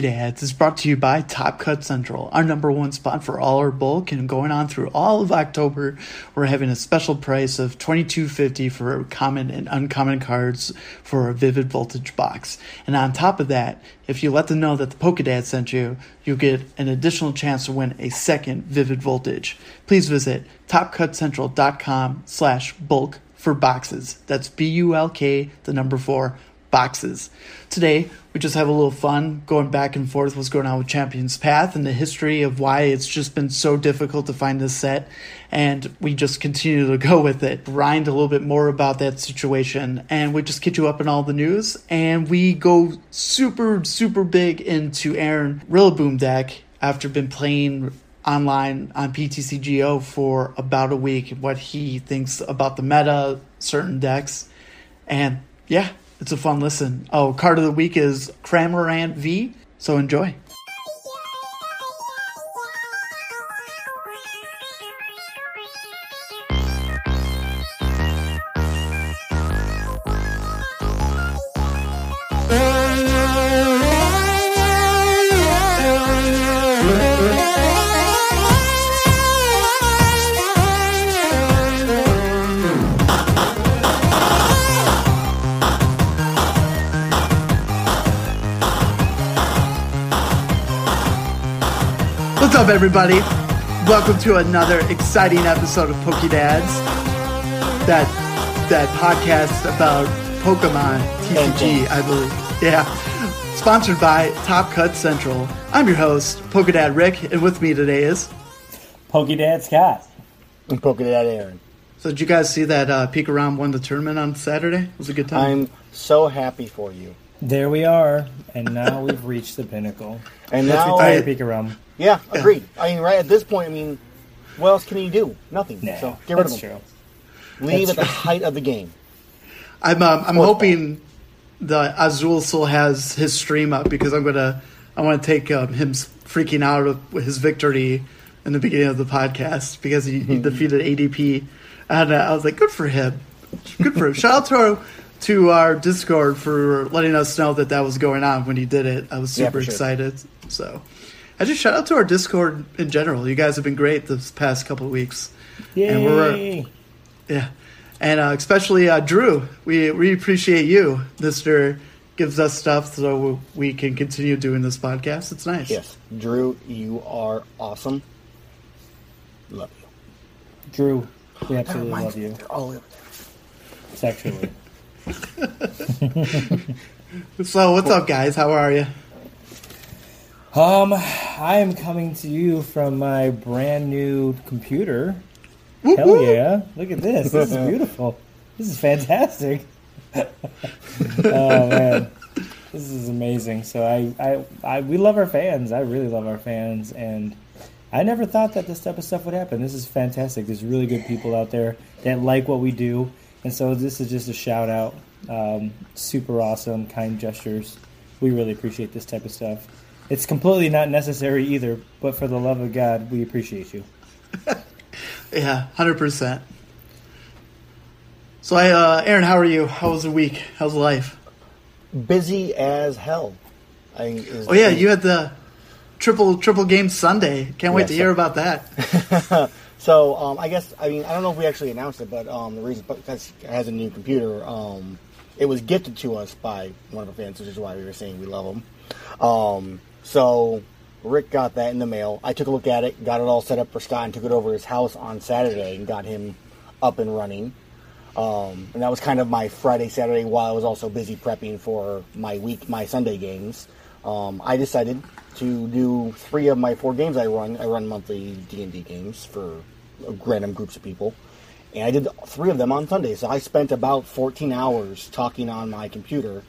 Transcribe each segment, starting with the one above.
Dads is brought to you by Top Cut Central, our number one spot for all our bulk. And going on through all of October, we're having a special price of twenty two fifty for common and uncommon cards for a Vivid Voltage box. And on top of that, if you let them know that the Poke Dad sent you, you'll get an additional chance to win a second Vivid Voltage. Please visit topcutcentral.com slash bulk for boxes. That's B U L K, the number four boxes. Today, we just have a little fun going back and forth what's going on with Champions Path and the history of why it's just been so difficult to find this set. And we just continue to go with it, grind a little bit more about that situation, and we just get you up in all the news. And we go super, super big into Aaron Rillaboom deck after been playing online on PTCGO for about a week, what he thinks about the meta, certain decks. And yeah, it's a fun listen. Oh, card of the week is Cramorant V, so enjoy. Everybody? Welcome to another exciting episode of Poke Dads. That that podcast about Pokemon TCG, I believe. Yeah. Sponsored by Top Cut Central. I'm your host, Pokedad Rick, and with me today is. Pokedad Scott. and Pokedad Aaron. So did you guys see that uh, Pikarom won the tournament on Saturday? It was a good time. I'm so happy for you. There we are, and now we've reached the pinnacle. And Let's now, retire Pikarom. Yeah, agreed. I mean, right at this point, I mean, what else can he do? Nothing. Nah, so get rid of him. true. Leave That's at the height of the game. I'm um, I'm Fourth hoping the Azul still has his stream up because I'm gonna I want to take um, him freaking out with his victory in the beginning of the podcast because he, he defeated ADP and uh, I was like good for him, good for him. Shout out to our to our Discord for letting us know that that was going on when he did it. I was Yeah, super sure. excited. So I just shout out to our Discord in general. You guys have been great this past couple of weeks. And we're- Yeah, and uh, especially uh, Drew, we we appreciate you, Mister. Gives us stuff so we can continue doing this podcast. It's nice. Yes, Drew, you are awesome. Love you. Drew, we absolutely love you they're all over there. sexually. So what's up, guys? How are you? Um, I am coming to you from my brand new computer. Hell yeah! Look at this. This is beautiful. This is fantastic. oh man, this is amazing. So I, I, I, we love our fans. I really love our fans, and I never thought that this type of stuff would happen. This is fantastic. There's really good people out there that like what we do, and so this is just a shout out. Um, super awesome, kind gestures. We really appreciate this type of stuff. It's completely not necessary either, but for the love of God, we appreciate you. Yeah, hundred percent. So I, uh, Aaron, how are you? How was the week? How's life? Busy as hell. I Oh yeah, you had the triple triple game Sunday. Can't wait Yes, to hear sir. about that. So um, I guess I mean I don't know if we actually announced it, but um, the reason because it has a new computer, um, it was gifted to us by one of our fans, which is why we were saying we love him. So Rick got that in the mail. I took a look at it, got it all set up for Scott, and took it over to his house on Saturday and got him up and running. Um, and that was kind of my Friday, Saturday, while I was also busy prepping for my week, my Sunday games. Um, I decided to do three of my four games I run. I run monthly D and D games for random groups of people, and I did three of them on Sunday. So I spent about 14 hours talking on my computer,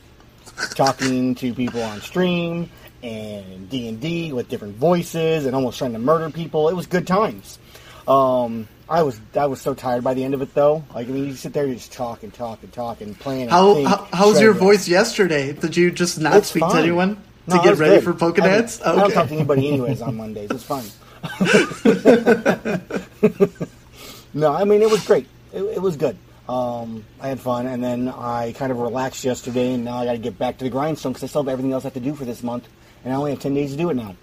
talking to people on stream and D and D with different voices, and almost trying to murder people. It was good times. Um, I was I was so tired by the end of it though. Like I mean, you sit there, you just talk and talk and talk and plan. And How, think, how how's your voice yesterday? Did you just not It's speak to fine. anyone No, to get ready good. for I, don't- I don't talk to anybody anyways on Mondays. It's fine. no, I mean it was great. It, it was good. Um, I had fun, and then I kind of relaxed yesterday, and now I got to get back to the grindstone because I still have everything else I have to do for this month, and I only have ten days to do it now.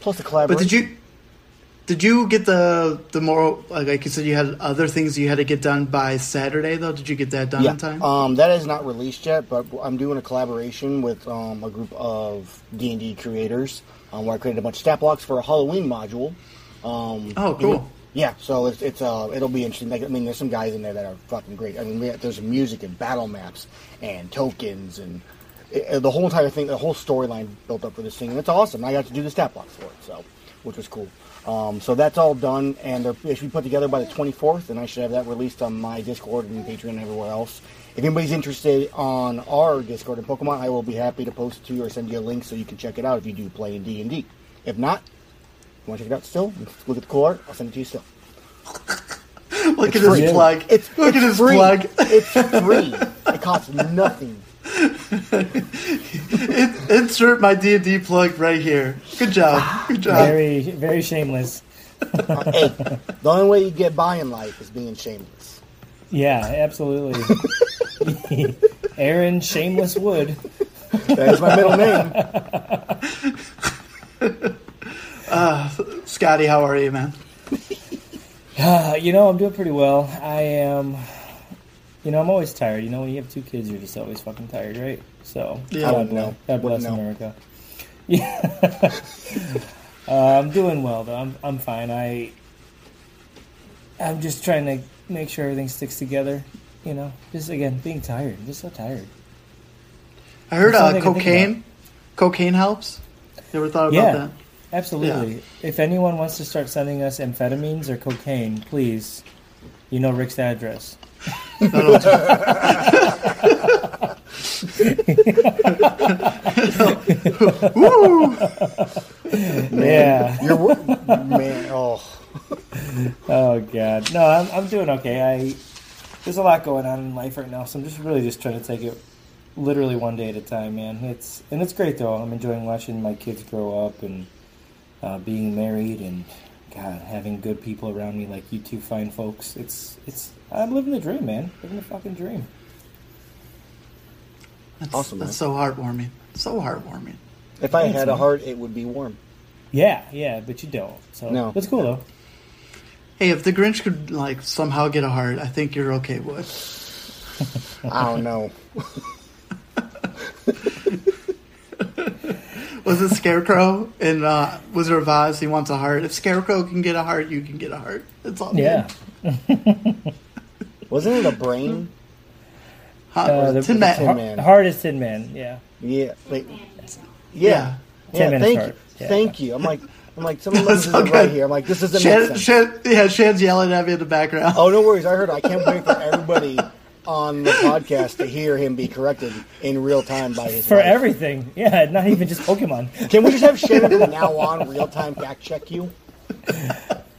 Plus the collaboration. But did you did you get the the more like you said you had other things you had to get done by Saturday though? Did you get that done Yeah, in time? um, that is not released yet, but I'm doing a collaboration with um, a group of D and D creators um, where I created a bunch of stat blocks for a Halloween module. Um, Oh, cool. Yeah, so it's it's uh it'll be interesting. Like, I mean, there's some guys in there that are fucking great. I mean, we have, there's music and battle maps and tokens and it, the whole entire thing, the whole storyline built up for this thing, and it's awesome. I got to do the stat blocks for it, so which was cool. Um, so that's all done, and they're, they should be put together by the 24th, and I should have that released on my Discord and Patreon and everywhere else. If anybody's interested on our Discord and Pokemon, I will be happy to post it to you or send you a link so you can check it out if you do play in D and D. If not, you want to check it out still? Look at the cool art. I'll send it to you still. Look at free. his plug. It's Look it's at his free. plug. It's free. It costs nothing. Insert my D and D plug right here. Good job. Good job. Very, very shameless. hey, the only way you get by in life is being shameless. Yeah, absolutely. Aaron Shameless Wood. That is my middle name. Scotty, how are you, man? Uh, you know, I'm doing pretty well. I am. You know, I'm always tired. You know, when you have two kids, you're just always fucking tired, right? So, Yeah. God, No. God bless No. America. Yeah. uh, I'm doing well though. I'm I'm fine. I. I'm just trying to make sure everything sticks together. You know, just again being tired. I'm just so tired. I heard uh, cocaine. Cocaine helps. You ever thought about Yeah. that? Absolutely. If anyone wants to start sending us amphetamines or cocaine, please, you know Rick's address. Yeah. You're man. Oh, Oh god. No, I'm I'm doing okay. I there's a lot going on in life right now, so I'm just really just trying to take it literally one day at a time, man. It's and it's great though. I'm enjoying watching my kids grow up and uh, being married and God having good people around me like you two fine folks. It's it's I'm living the dream, man. Living the fucking dream. That's, Awesome, That's so heartwarming. So heartwarming. if I Thanks, had a heart, it would be warm. Yeah, yeah, but you don't. So No. it's cool though. Hey, if the Grinch could like somehow get a heart, I think you're okay with. I don't know. Was it Scarecrow And uh, Wizard of Oz? He wants a heart. If Scarecrow can get a heart, you can get a heart. It's all Yeah. good. Wasn't it a brain? Huh? Uh, the, Tin the Man. Tin Man. Hard as Tin Man. Yeah. Yeah. Like, Yeah. yeah. Ten Yeah. minutes Thank you. Yeah. Thank you. I'm like, I'm like, someone That's this isn't right here. I'm like, this doesn't make Shan, sense. Shan, yeah, Shan's yelling at me in the background. Oh, no worries. I heard. it. I can't wait for everybody on the podcast to hear him be corrected in real time by his For wife. everything. Yeah, not even just Pokemon. Can we just have Shannon from now on real time fact check you?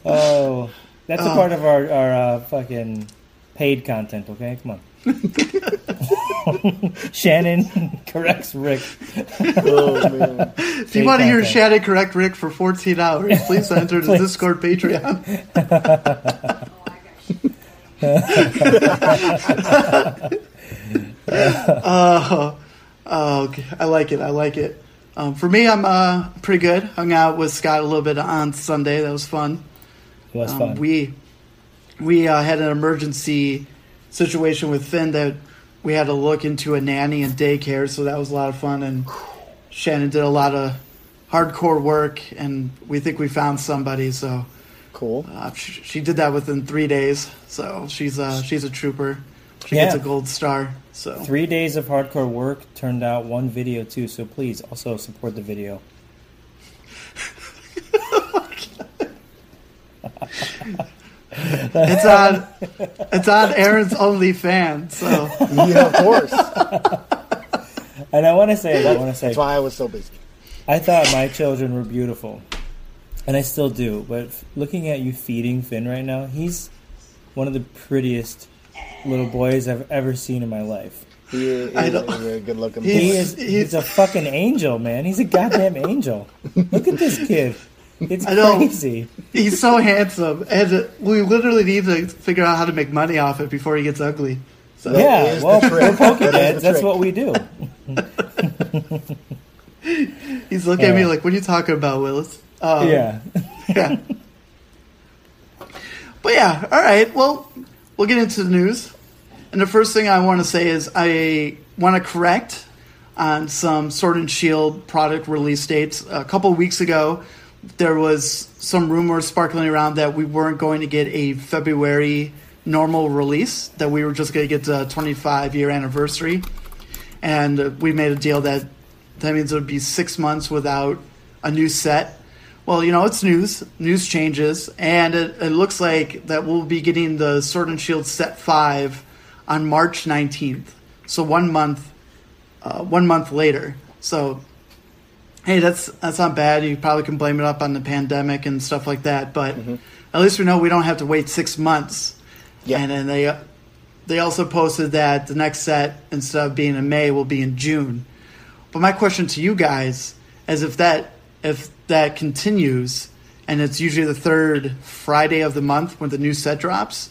Oh, that's Uh. a part of our our uh, fucking paid content. Okay, come on. Shannon corrects Rick. Oh man. if you want to hear. Shannon correct Rick for 14 hours, please enter the Discord Patreon. Oh, oh, okay. I like it. I like it. Um, for me, I'm uh, pretty good. Hung out with Scott a little bit on Sunday. That was fun. It was Um, fun. we we uh, had an emergency situation with Finn that we had to look into a nanny and daycare, so that was a lot of fun. And Shannon did a lot of hardcore work, and we think we found somebody. So Cool. uh, she, she did that within three days. So she's uh, she's a trooper. She Yeah. gets a gold star. So Three days of hardcore work turned out one video too. So please also support the video. it's on it's on Aaron's only fan. So Yeah, of course. And I want to say, I want to say, That's why I was so busy. I thought my children were beautiful, and I still do. But looking at you feeding Finn right now, he's one of the prettiest little boys I've ever seen in my life. He is, I he is don't- a very good looking He boy. is he's- he's a fucking angel, man. He's a goddamn angel. Look at this kid. It's I know. crazy. he's so handsome, and uh, we literally need to figure out how to make money off it before he gets ugly. So yeah, is well, the trick. we're That is Pokedads. That's what we do. He's looking at me like, "What are you talking about, Willis?" Um, yeah. yeah. But yeah, all right. Well, we'll get into the news. And the first thing I want to say is I want to correct on some Sword and Shield product release dates. A couple weeks ago, there was some rumors sparkling around that we weren't going to get a February normal release, that we were just going to get the 25 year anniversary. And we made a deal that that means it would be six months without a new set. Well, you know, it's news. News changes, and it, it looks like that we'll be getting the Sword and Shield Set Five on March nineteenth. So one month, uh, one month later. So, hey, that's that's not bad. You probably can blame it up on the pandemic and stuff like that, but mm-hmm. at least we know we don't have to wait six months. Yeah. And then they they also posted that the next set instead of being in May will be in June. But my question to you guys is if that if that continues and it's usually the third Friday of the month when the new set drops,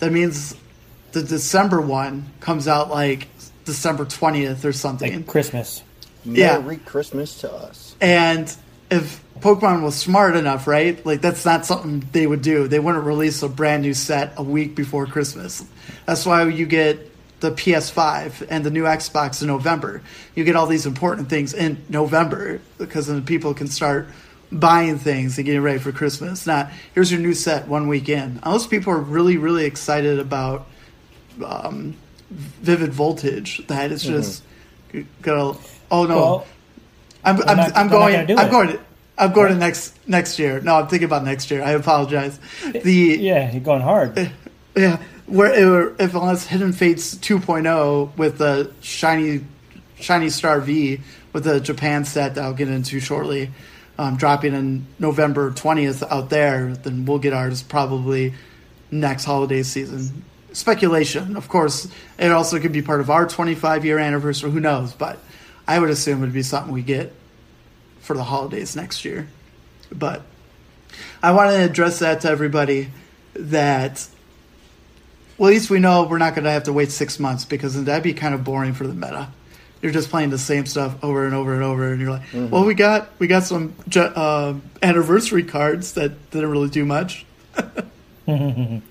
that means the December one comes out like December twentieth or something. Like Christmas. Yeah. Christmas to us. And if Pokemon was smart enough, right? Like that's not something they would do. They wouldn't release a brand new set a week before Christmas. That's why you get the PS5 and the new Xbox in November. You get all these important things in November because then people can start buying things and getting ready for Christmas. Not here's your new set one week in. Unless people are really, really excited about um, Vivid Voltage, that it's just gonna. Oh no, Well, I'm I'm, not- I'm going. I'm it. going. To, I'm going to next next year. No, I'm thinking about next year. I apologize. The Yeah, you're going hard. yeah, where if unless Hidden Fates 2.0 with the shiny shiny star V with the Japan set that I'll get into shortly, um, dropping in November 20th out there, then we'll get ours probably next holiday season. Speculation, of course. It also could be part of our 25 year anniversary. Who knows? But I would assume it would be something we get for the holidays next year. But I want to address that to everybody that well, at least we know we're not going to have to wait six months because that'd be kind of boring for the meta. You're just playing the same stuff over and over and over, and you're like, "Well, we got we got some uh, anniversary cards that didn't really do much."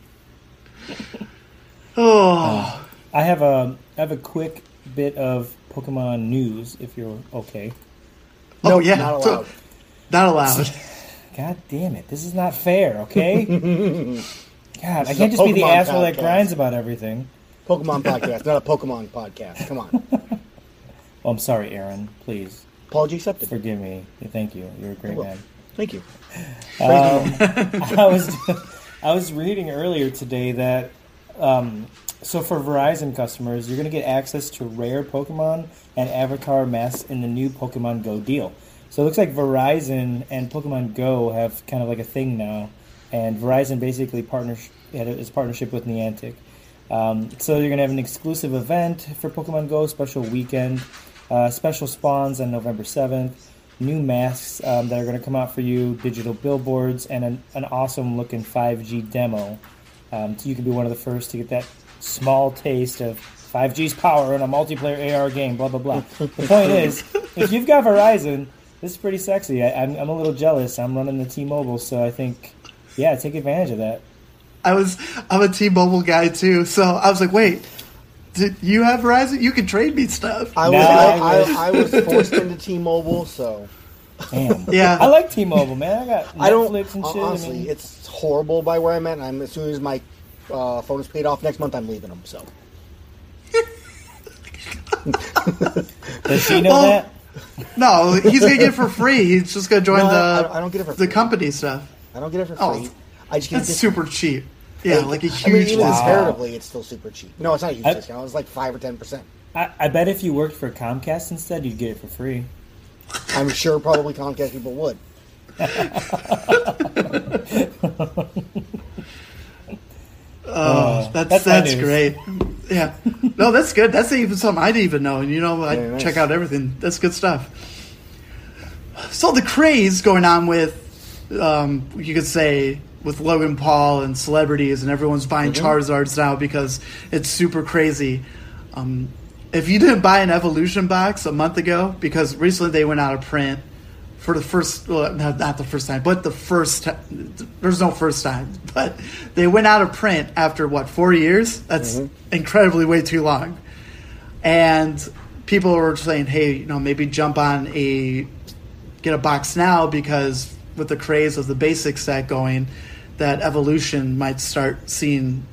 oh, I have a I have a quick bit of Pokemon news, if you're okay. oh Nope, yeah, not So- allowed. not allowed. God damn it! This is not fair. Okay. God, I can't a just be the Pokemon asshole that podcast. grinds about everything. Pokemon podcast, not a Pokemon podcast. Come on. Oh, I'm sorry, Aaron. Please Apology accepted. forgive me. Thank you. You're a great man. Thank you. Um, I was I was reading earlier today that um, so for Verizon customers, you're going to get access to rare Pokemon and avatar masks in the new Pokemon Go deal. So it looks like Verizon and Pokemon Go have kind of like a thing now, and Verizon basically partners its partnership with Niantic. Um, so you're going to have an exclusive event for Pokemon Go, special weekend, uh, special spawns on November 7th, new masks um, that are going to come out for you, digital billboards, and an, an awesome looking 5G demo. Um, so you can be one of the first to get that small taste of 5G's power in a multiplayer AR game, blah, blah, blah. the point is, if you've got Verizon, this is pretty sexy. I, I'm, I'm a little jealous. I'm running the T-Mobile, so I think, yeah, take advantage of that. I was I'm a T-Mobile guy too, so I was like, wait, did you have Verizon? You can trade me stuff. I was Nah, I, I. I, I was forced into T-Mobile, so Damn. Yeah. I like T-Mobile, man. I got Netflix I don't. and shit. honestly, I mean, it's horrible by where I'm at. I'm as soon as my uh, phone is paid off next month, I'm leaving them. So does she know Well, that? No, he's gonna get it for free. He's just gonna join No, the I don't- I don't get it for the free. company stuff. I don't get it for Oh, free. I just get a That's super cheap. Yeah, like a huge I mean, even discount. comparatively, it's still super cheap. No, it's not a huge I- discount. It's like five or ten percent. I, I bet if you worked for Comcast instead, you'd get it for free. I'm sure probably Comcast people would. Oh, that's that's that's, great. Yeah, no, that's good. That's even something I didn't even know. And you know, I Very nice. check out everything. That's good stuff. So the craze going on with, um, you could say, with Logan Paul and celebrities, and everyone's buying Mm-hmm. Charizards now because it's super crazy. Um, if you didn't buy an evolution box a month ago, because recently they went out of print for the first, well, not, not the first time, but the first time. There's no first time, but they went out of print after what four years? That's mm-hmm. incredibly way too long. And people were saying, hey, you know, maybe jump on a get a box now because with the craze of the basic set going, that evolution might start seeing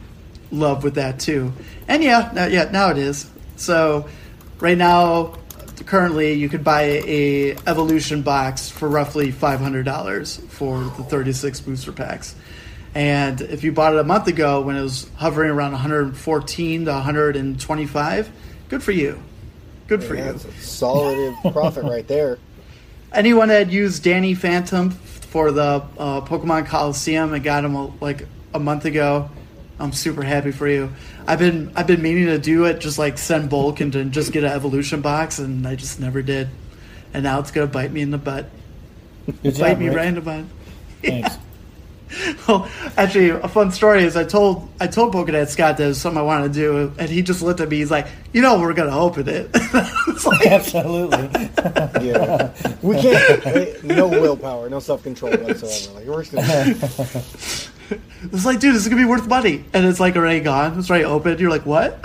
love with that too. And yeah, yeah, now it is. So right now, currently, you could buy a evolution box for roughly five hundred dollars for the thirty six booster packs. And if you bought it a month ago when it was hovering around 114 to 125, good for you. Good for Yeah, you. that's a solid profit right there. anyone that used Danny Phantom for the uh, Pokemon Coliseum and got him a, like a month ago, I'm super happy for you. I've been I've been meaning to do it, just like send bulk and then just get an evolution box, and I just never did. And now it's gonna bite me in the butt. Good job, bite me Rick. right in the butt. Thanks. Well, actually, a fun story is I told I told Pokedad Scott that was something I wanted to do, and he just looked at me. He's like, "You know, we're gonna open it." Like, Absolutely. Yeah, we can't. No willpower, no self control whatsoever. Like we're just gonna, It's like, dude, this is gonna be worth money, and it's like already gone. It's already open. You're like, what?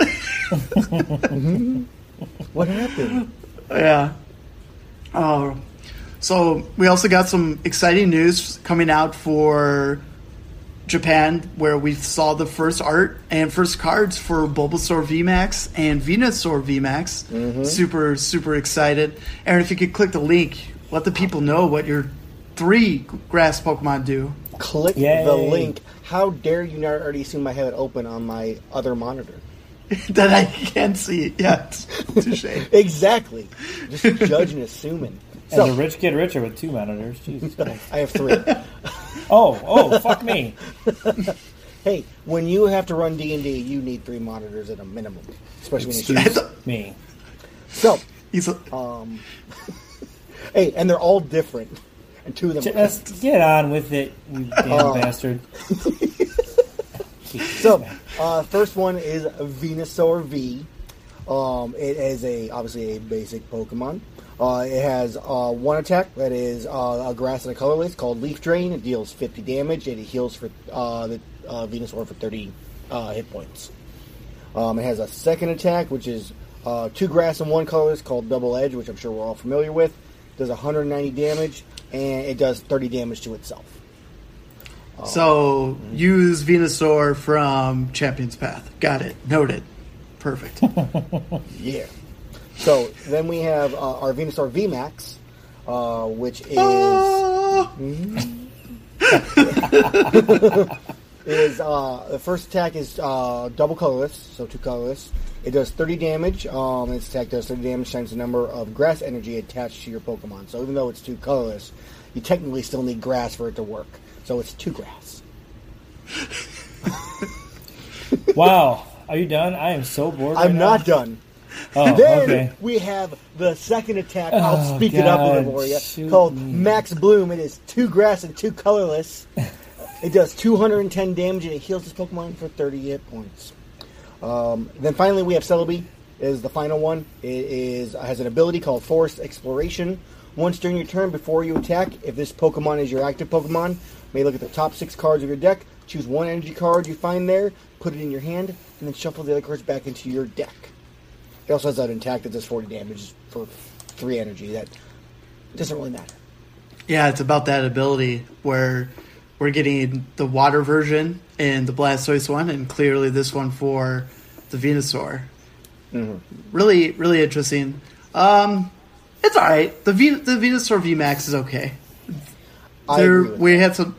what happened? yeah. Oh, so we also got some exciting news coming out for Japan, where we saw the first art and first cards for Bulbasaur VMAX and Venusaur VMAX. Mm-hmm. Super, super excited. Aaron, if you could click the link, let the people know what your three grass Pokemon do. Click Yay. the link. How dare you not already assume I have it open on my other monitor? that I can't see yet. Touche. Exactly. Just judge and assuming. And the So rich kid, richer with two monitors. Jesus Christ. I have three. Oh, oh, fuck me. hey, when you have to run D and D, you need three monitors at a minimum, especially when you choose. a- Me. So, he's a- um, hey, and they're all different, and two of them. J- Let's get on with it, you damn Oh. bastard. So, uh, first one is Venusaur V. Um, it is a obviously a basic Pokemon. Uh, it has uh, one attack that is uh, a grass and a colorless called Leaf Drain. It deals 50 damage and it heals for uh, the uh, Venusaur for 30 uh, hit points. Um, it has a second attack, which is uh, two grass and one colorless called Double Edge, which I'm sure we're all familiar with. Does 190 damage and it does 30 damage to itself. So use Venusaur from Champion's Path. Got it. Noted. Perfect. Yeah. So then we have uh, our Venusaur VMAX, uh, which is Ah! is uh, the first attack is uh, double colorless, so two colorless. It does 30 damage. Um, its attack does 30 damage times the number of grass energy attached to your Pokemon. So even though it's two colorless, you technically still need grass for it to work. So it's two grass. Wow. Are you done? I am so bored. I'm right not now. done. Oh, Then okay. we have the second attack. I'll Oh, speak it up a little for you. Called. Max Bloom. It is two grass and two colorless. it does 210 damage and it heals this Pokemon for 30 hit points. Um, then finally we have Celebi. Is the final one. It is has an ability called Forest Exploration. Once during your turn, before you attack, if this Pokemon is your active Pokemon, may look at the top six cards of your deck, choose one energy card you find there, put it in your hand, and then shuffle the other cards back into your deck. It also has that intact that does 40 damage for 3 energy. That doesn't really matter. yeah, it's about that ability where we're getting the water version in the Blastoise one, and clearly this one for the Venusaur. Really, really interesting. Um, it's all right. The v- the Venusaur VMAX is okay. There we that. had some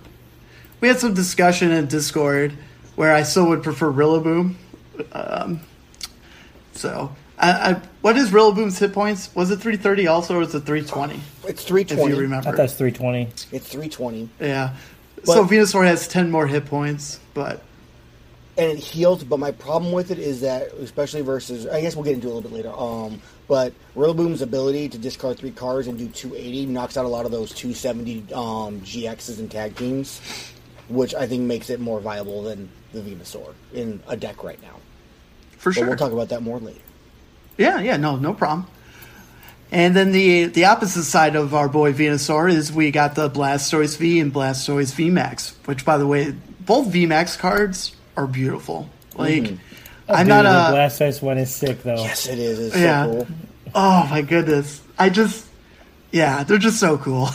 we had some discussion in Discord where I still would prefer Rillaboom. Um, so I, I what is Rillaboom's hit points? Was it three thirty also, or was it three twenty? It's 320. If 320. you remember, I thought it's 320. It's 320. yeah. So Venusaur has ten more hit points, but and it heals. But my problem with it is that, especially versus, I guess we'll get into it a little bit later. Um, but Rillaboom's ability to discard three cards and do 280 knocks out a lot of those 270 um, GXs and tag teams, which I think makes it more viable than the Venusaur in a deck right now. for But sure. we'll talk about that more later. Yeah, yeah, no, no problem. And then the the opposite side of our boy Venusaur is we got the Blastoise V and Blastoise V Max, which by the way, both V Max cards are beautiful. Like mm-hmm. I'm Dude, not the a Blastoise one is sick though. Yes, it is. It's Yeah. so cool. oh my goodness. I just yeah, they're just so cool.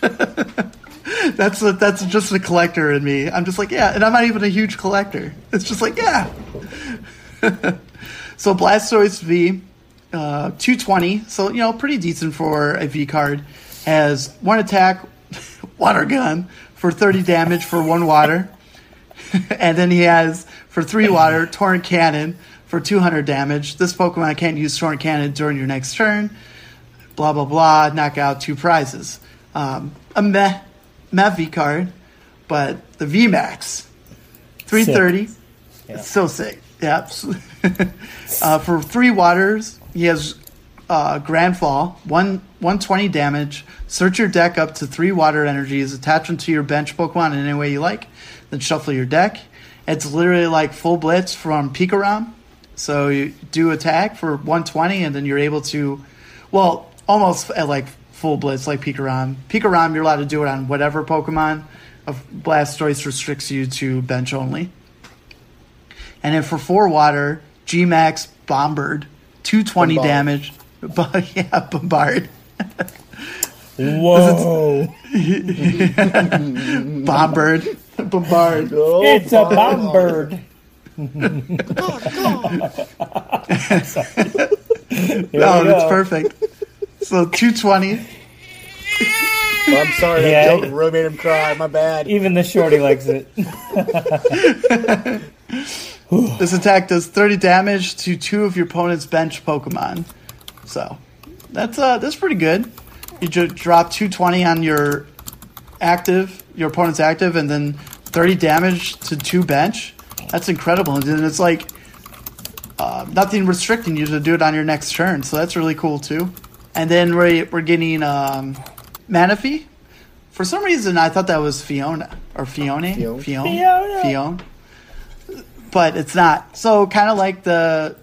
that's a, that's just a collector in me. I'm just like, yeah, and I'm not even a huge collector. It's just like, yeah. so Blastoise V, uh, 220, so you know, pretty decent for a V card. Has one attack, water gun for 30 damage for one water, and then he has for three water Torrent Cannon for 200 damage. This Pokemon can't use Torrent Cannon during your next turn blah blah blah, knock out two prizes. Um, a meh, meh V card, but the V Max, three thirty, Yeah. it's so sick. Yeah, uh, for three waters, he has uh, Grand Fall, one one twenty damage. Search your deck up to three water energies, attach them to your bench Pokemon in any way you like, then shuffle your deck. It's literally like full blitz from Pikarom. So you do attack for 120, and then you're able to, well, almost at like full blitz, like Pikarom. Pikarom, you're allowed to do it on whatever Pokemon. Blastoise restricts you to bench only. And then for four water, Gmax Bombard, 220 Bombard. damage. But yeah, Bombard. Whoa! Bombard. Bombard. Oh, it's a bombard. bomb bird. Here we oh, No, that's go. perfect. So 220. Oh, I'm sorry, Yeah. that joke really made him cry. My bad. Even the shorty likes it. This attack does 30 damage to two of your opponent's bench Pokemon. So that's uh that's pretty good. You ju- drop 220 on your active, your opponent's active, and then 30 damage to two bench. That's incredible. And then it's like uh, nothing restricting you to do it on your next turn. So that's really cool too. And then we're, we're getting um, Manaphy. For some reason, I thought that was Fiona or Fiona. Fiona. Fiona. Fiona. But it's not. So kind of like the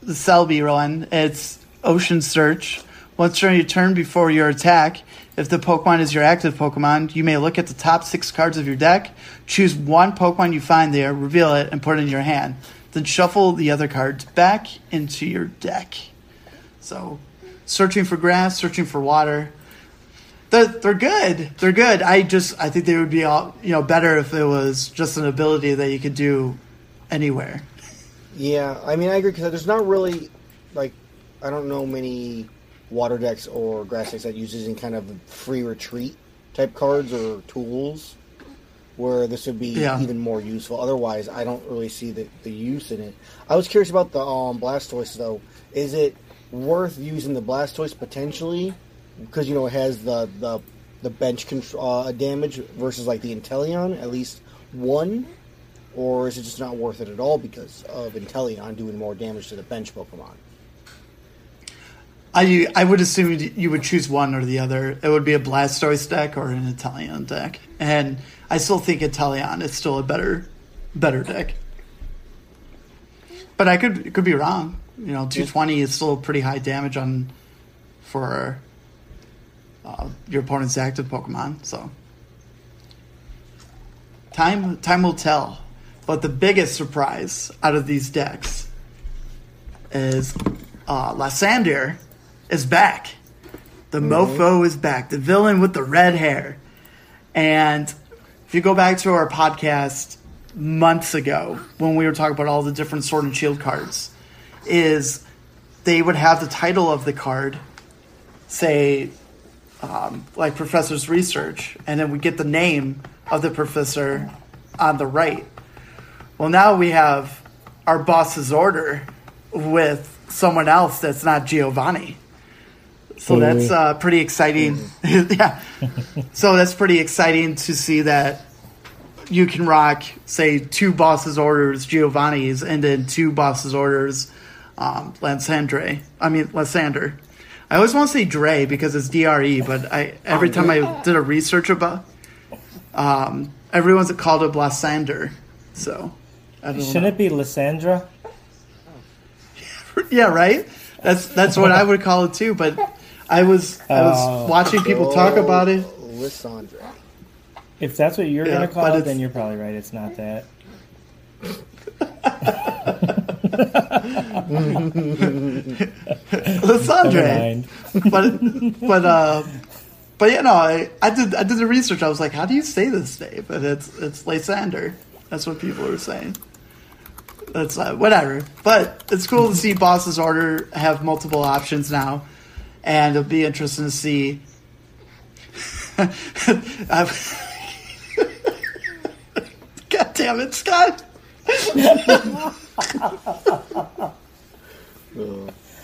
the Celebi one, it's Ocean Search. Once during your turn before your attack, if the Pokemon is your active Pokemon, you may look at the top six cards of your deck, choose one Pokemon you find there, reveal it, and put it in your hand. Then shuffle the other cards back into your deck. So, searching for grass, searching for water. They're, they're good. They're good. I just I think they would be all you know better if it was just an ability that you could do anywhere. Yeah, I mean, I agree because there's not really like I don't know many water decks or grass decks that uses in kind of free retreat type cards or tools where this would be Yeah. even more useful. Otherwise, I don't really see the, the use in it. I was curious about the um, Blastoise though. Is it worth using the Blastoise potentially because you know it has the the the bench control uh, damage versus like the Inteleon at least one, or is it just not worth it at all because of Inteleon doing more damage to the bench Pokemon? I I would assume you would choose one or the other. It would be a Blastoise deck or an Inteleon deck, and I still think Inteleon is still a better better deck. But I could could be wrong. You know, two twenty is still pretty high damage on for uh, your opponent's active Pokemon. So time time will tell. But the biggest surprise out of these decks is uh, Lysander is back. The mofo is back. The villain with the red hair. And if you go back to our podcast months ago when we were talking about all the different Sword and Shield cards, is they would have the title of the card say um, like professor's research, and then we get the name of the professor on the right. Well, now we have our boss's order with someone else that's not Giovanni. So that's uh, pretty exciting. yeah. So that's pretty exciting to see that you can rock, say, two bosses orders Giovanni's and then two bosses orders um, Lansandre. I mean, Lysander. I always want to say Dre because it's DRE, but I every time I did a research about, um, everyone's called it Lysander. So Shouldn't know. it be Lysandra? Yeah, right. That's that's what I would call it too. But I was I was Oh. watching people talk about it. Lysandra. If that's what you're Yeah, gonna call it, it's- then you're probably right. It's not that. Never Lysandre. but but uh but you know I, I did I did the research I was like how do you say this name but it's it's Lysander that's what people are saying that's uh, whatever. But it's cool to see Boss's Order have multiple options now. And it'll be interesting to see. I've- God damn it Scott.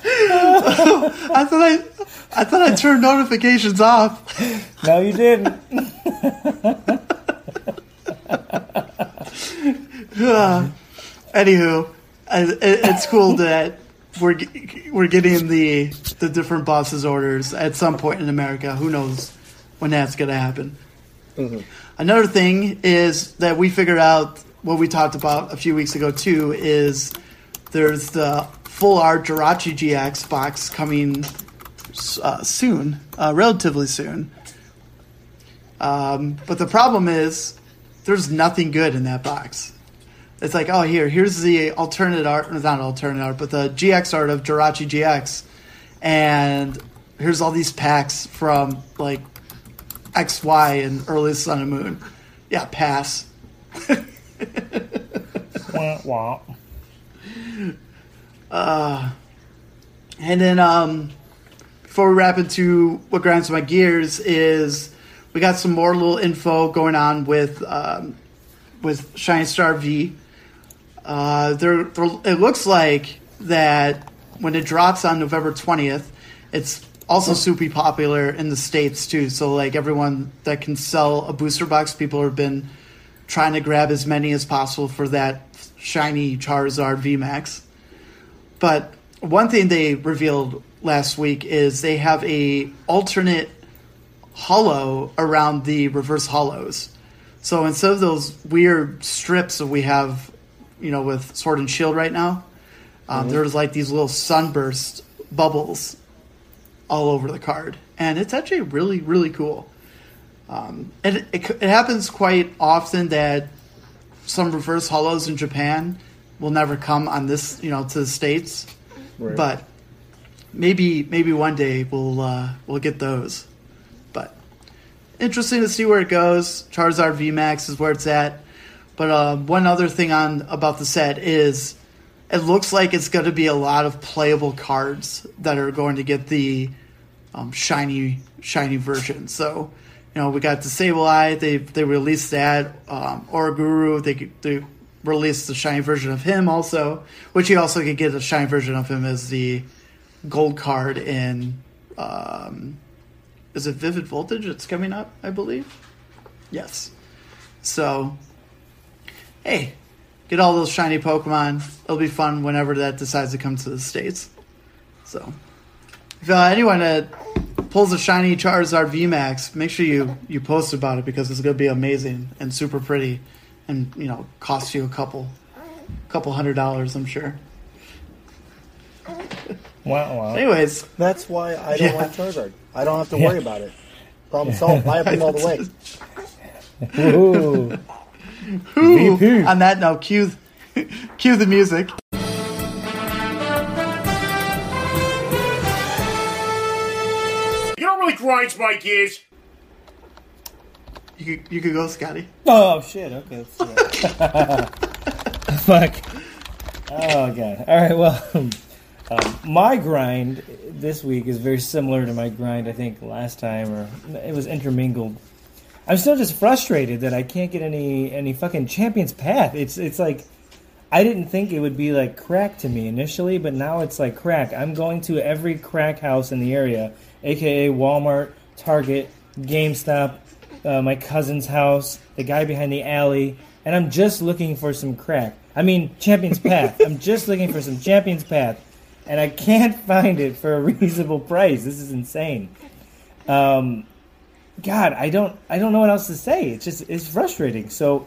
I thought I I thought I turned notifications off. No, you didn't. Anywho, it, it's cool that we're we're getting the the different bosses orders at some point in America. Who knows when that's going to happen? Another thing is that we figured out what we talked about a few weeks ago too is there's the full art Jirachi GX box coming uh, soon, uh, relatively soon. Um, but the problem is there's nothing good in that box. It's like, oh, here, here's the alternate art, not alternate art, but the GX art of Jirachi GX, and here's all these packs from like X, Y, and early Sun and Moon. Yeah, pass. Wah, wah. And then, um, before we wrap into what grinds my gears is we got some more little info going on with um, with Shiny Star V. Uh, there, there, it looks like that when it drops on November twentieth, it's also super popular in the states too. So like everyone that can sell a booster box, people have been trying to grab as many as possible for that shiny Charizard VMAX. But one thing they revealed last week is they have a alternate holo around the reverse holos. So instead of those weird strips that we have, you know, with Sword and Shield right now, um, there's like these little sunburst bubbles all over the card, and it's actually really really cool. Um, and it, it, it happens quite often that some reverse holos in Japan will never come on this, you know, to the states, Right. but maybe maybe one day we'll uh, we'll get those. But interesting to see where it goes. Charizard VMAX is where it's at. But uh, one other thing on about the set is it looks like it's going to be a lot of playable cards that are going to get the um, shiny shiny version. So you know we got the Sableye. They they released that. Um, Oranguru. They they released the shiny version of him also, which you also could get a shiny version of him as the gold card in. Um, is it Vivid Voltage? It's coming up, I believe. Yes. So, hey, get all those shiny Pokemon. It'll be fun whenever that decides to come to the states. So, if uh, anyone that pulls a shiny Charizard VMAX, make sure you you post about it because it's going to be amazing and super pretty, and you know cost you a couple couple hundred dollars, I'm sure. Wah, wah. Anyways, That's why I don't Yeah. like Charizard. I don't have to Yeah. worry about it. Problem solved. Buy up them all the way. Ooh. Ooh, VP. on that note, cue cue the music. You know what really grinds my gears? You could, you could go, Scotty. Oh shit! Okay. Let's do that. Fuck. Oh god. All right. Well, um, my grind this week is very similar to my grind I think last time, or it was intermingled. I'm still just frustrated that I can't get any any fucking Champions Path. It's it's like I didn't think it would be like crack to me initially, but now it's like crack. I'm going to every crack house in the area, aka Walmart, Target, GameStop, uh, my cousin's house, the guy behind the alley, and I'm just looking for some crack. I mean, Champions Path. I'm just looking for some Champions Path, and I can't find it for a reasonable price. This is insane. Um, God, I don't, I don't know what else to say. It's just, it's frustrating. So,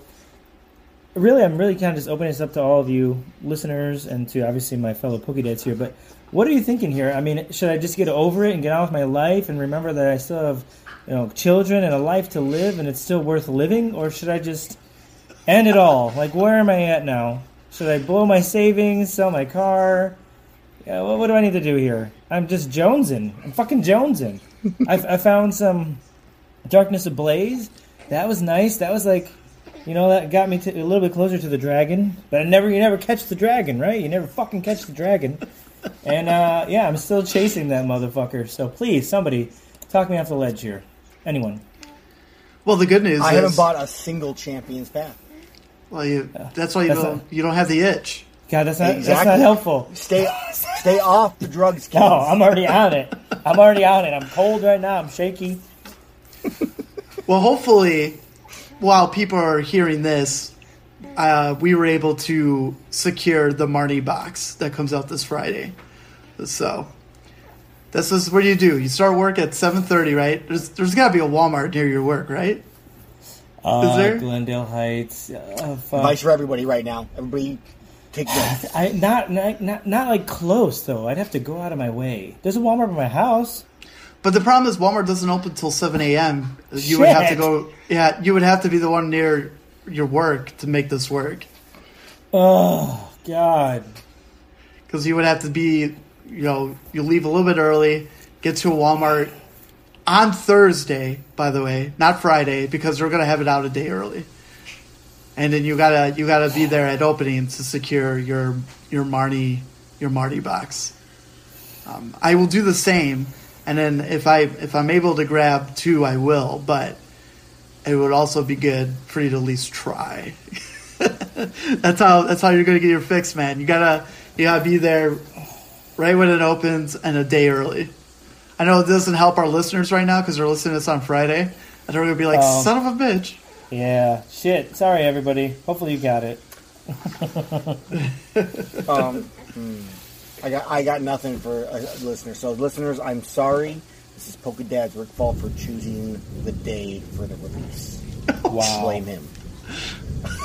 really, I'm really kind of just opening this up to all of you listeners and to obviously my fellow Pokédads here. But what are you thinking here? I mean, should I just get over it and get on with my life and remember that I still have, you know, children and a life to live and it's still worth living, or should I just end it all? Like, where am I at now? Should I blow my savings, sell my car? Yeah, what, what do I need to do here? I'm just jonesing. I'm fucking jonesing. I, I found some Darkness Ablaze. That was nice. That was like, you know, that got me to, a little bit closer to the dragon. But I never, you never catch the dragon, right? You never fucking catch the dragon. And uh, yeah, I'm still chasing that motherfucker. So please, somebody, talk me off the ledge here. Anyone? Well, the good news is I is haven't bought a single Champions Path. Well, you, that's why you That's don't not- you don't have the itch. God, that's not that's Exactly. not helpful. Stay, stay off the drugs, kids. No, I'm already on it. I'm already on it. I'm cold right now. I'm shaky. Well, hopefully, while people are hearing this, uh, we were able to secure the Marnie box that comes out this Friday. So, this is what do you do? You start work at seven thirty, right? There's there's got to be a Walmart near your work, right? Uh, there? Glendale Heights. Uh. Advice for everybody right now. Everybody, take notes. I not, not not not like close though. I'd have to go out of my way. There's a Walmart by my house. But the problem is Walmart doesn't open till seven a.m. You would have to go. Yeah, you would have to be the one near your work to make this work. Oh God. because you would have to be, you know, you leave a little bit early, get to a Walmart on Thursday, by the way, not Friday, because we're gonna have it out a day early, and then you gotta you gotta be there at opening to secure your your Marnie your Marnie box. Um, I will do the same, and then if I if I'm able to grab two, I will, but it would also be good for you to at least try. that's how that's how you're gonna get your fix, man. You gotta you gotta be there right when it opens and a day early. I know it doesn't help our listeners right now because they're listening to this on Friday, and they're gonna be like, Um, "Son of a bitch." Yeah. Shit. Sorry, everybody. Hopefully you got it. Um, hmm. I got I got nothing for a listener. So listeners, I'm sorry. This is Pokedad's Rick fault for choosing the day for the release. Wow. Blame him.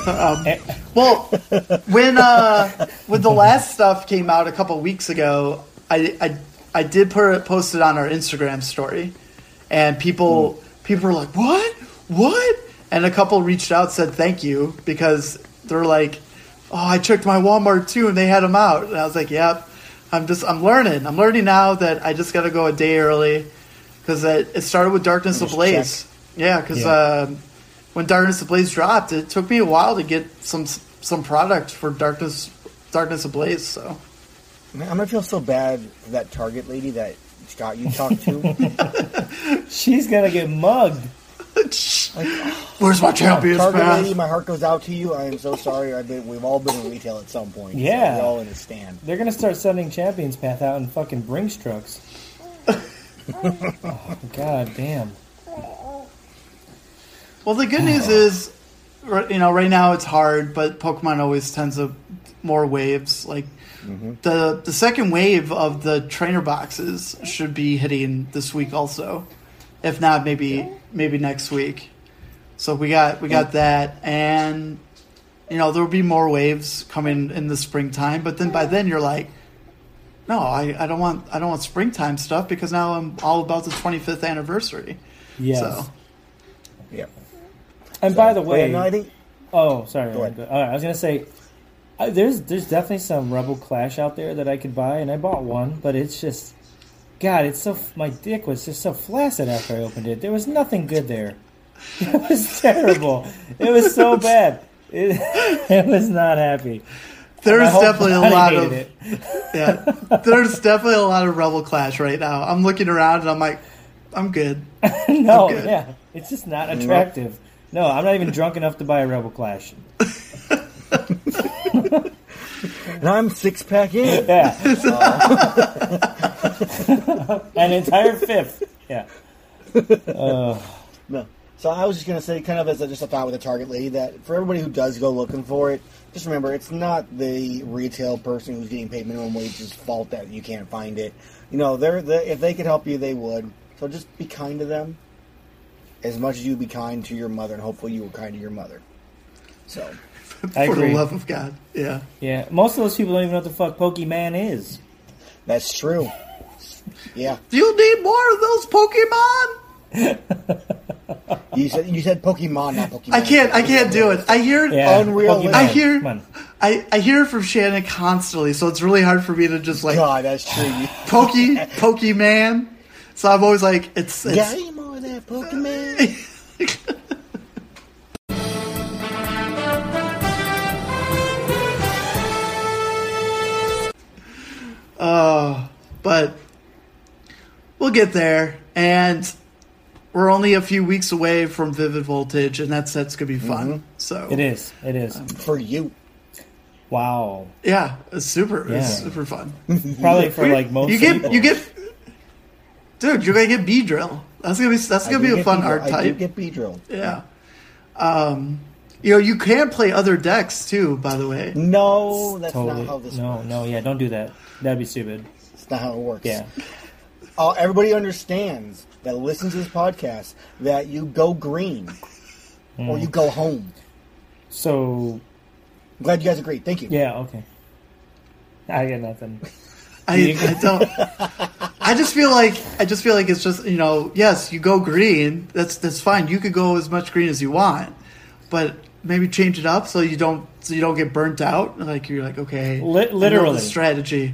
Eh, Well, when uh, when the last stuff came out a couple weeks ago, I I, I did put it, post it on our Instagram story, and people people were like, "What? What?" And a couple reached out said thank you because they're like, "Oh, I checked my Walmart too, and they had them out." And I was like, "Yep." I'm just I'm learning. I'm learning now that I just got to go a day early because it, it started with Darkness Ablaze. Yeah, because Yeah. um, when Darkness Ablaze dropped, it took me a while to get some some product for Darkness Darkness Ablaze. So Man, I'm gonna feel so bad for that Target lady that Scott you talked to. She's gonna get mugged. where's my champions Target pass? lady, my heart goes out to you. I am so sorry. I've been, we've all been in retail at some point. so Yeah. we all understand. They're gonna start sending Champions Path out in fucking Brinks trucks. oh, God damn. Well, the good news is, right- you know, right now it's hard, but Pokemon always tends to more waves. Like mm-hmm. the the second wave of the trainer boxes should be hitting this week also, if not maybe maybe next week. So we got we got that, and you know there will be more waves coming in the springtime. But then by then you're like, no, I, I don't want I don't want springtime stuff because now I'm all about the 25th anniversary. Yes. So Yeah. And by the way, no, I think Oh, sorry. Go ahead. All right, I was gonna say, there's there's definitely some Rebel Clash out there that I could buy, and I bought one, but it's just, God, it's so my dick was just so flaccid after I opened it. There was nothing good there. It was terrible. it was so bad. It, it was not happy. there's definitely a lot of it. yeah. There's definitely a lot of Rebel Clash right now. I'm looking around and I'm like, I'm good. no, good. yeah, it's just not attractive. No, I'm not even drunk enough to buy a Rebel Clash. and I'm six pack in. Yeah. Oh. An entire fifth. Yeah. No. So I was just gonna say, kind of as a, just a thought with the Target lady, that for everybody who does go looking for it, just remember it's not the retail person who's getting paid minimum wage's fault that you can't find it. You know, they're the, if they could help you, they would. So just be kind to them, as much as you be kind to your mother, and hopefully you were kind to your mother. So I For agree. the love of God. Yeah. Yeah, most of those people don't even know what the fuck Pokemon is. that's true. Yeah, You need more of those Pokemon. you said you said Pokemon, not Pokemon. I can't. I can't do it. I hear. Yeah, Unrealistic. Pokemon. I hear. I, I hear it from Shannon constantly, so it's really hard for me to just like God, that's true. You, Pokey Pokemon. So I'm always like, it's, it's got more of that Pokemon? Uh, but we'll get there, and we're only a few weeks away from Vivid Voltage, and that set's gonna be fun. So It is. It is. For you, Wow. yeah, it's super, it's Yeah. super fun. Probably for like most you get, people. you get, dude, you're gonna get Beedrill. That's gonna be that's gonna do be a fun B- art I do type. get Beedrill. Yeah. Um, you know, you can play other decks too. By the way, No, that's totally. not how this. no, works. no, yeah, don't do that. That'd be stupid. It's not how it works. Yeah. Uh, everybody understands that listens to this podcast that you go green Hmm. or you go home. So I'm glad you guys agreed. Thank you. yeah, okay. I get nothing. I, I don't. I just feel like I just feel like it's just you know yes you go green that's that's fine you could go as much green as you want, but maybe change it up so you don't so you don't get burnt out like you're like okay Li- I know literally. the strategy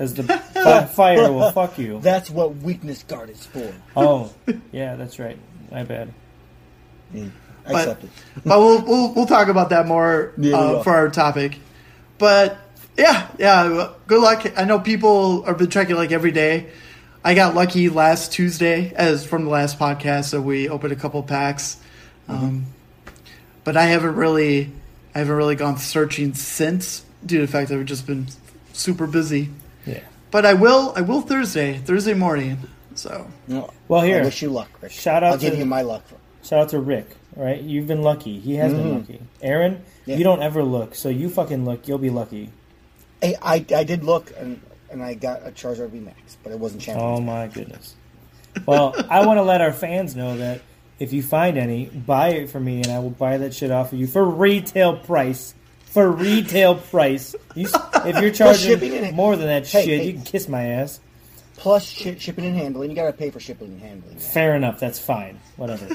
Because the fi- fire will fuck you. That's what weakness guard is for. Oh, yeah, that's right. My bad. I But- accept it. but we'll we'll we'll talk about that more Yeah, uh, for our topic. But yeah, yeah. Good luck. I know people have been checking like every day. I got lucky last Tuesday, as from the last podcast, so we opened a couple packs. Mm-hmm. Um, but I haven't really, I haven't really gone searching since, due to the fact that I've just been super busy. Yeah. But I will, I will Thursday, Thursday morning. So No, Well, here. I wish you luck, Rick. Shout out I'll give to- you my luck. Shout out to Rick. Right, you've been lucky. He has been lucky. Aaron, Mm-hmm. Yeah. you don't ever look, so you fucking look. You'll be lucky. Hey, I, I did look and and I got a Charizard V Max, but it wasn't champion. Oh my goodness. Well, I want to let our fans know that if you find any, buy it for me, and I will buy that shit off of you for retail price. For retail price. You, if you're charging more than that Hey, shit, hey. you can kiss my ass. Plus shi shipping and handling. You gotta pay for shipping and handling. Fair enough. That's fine. Whatever.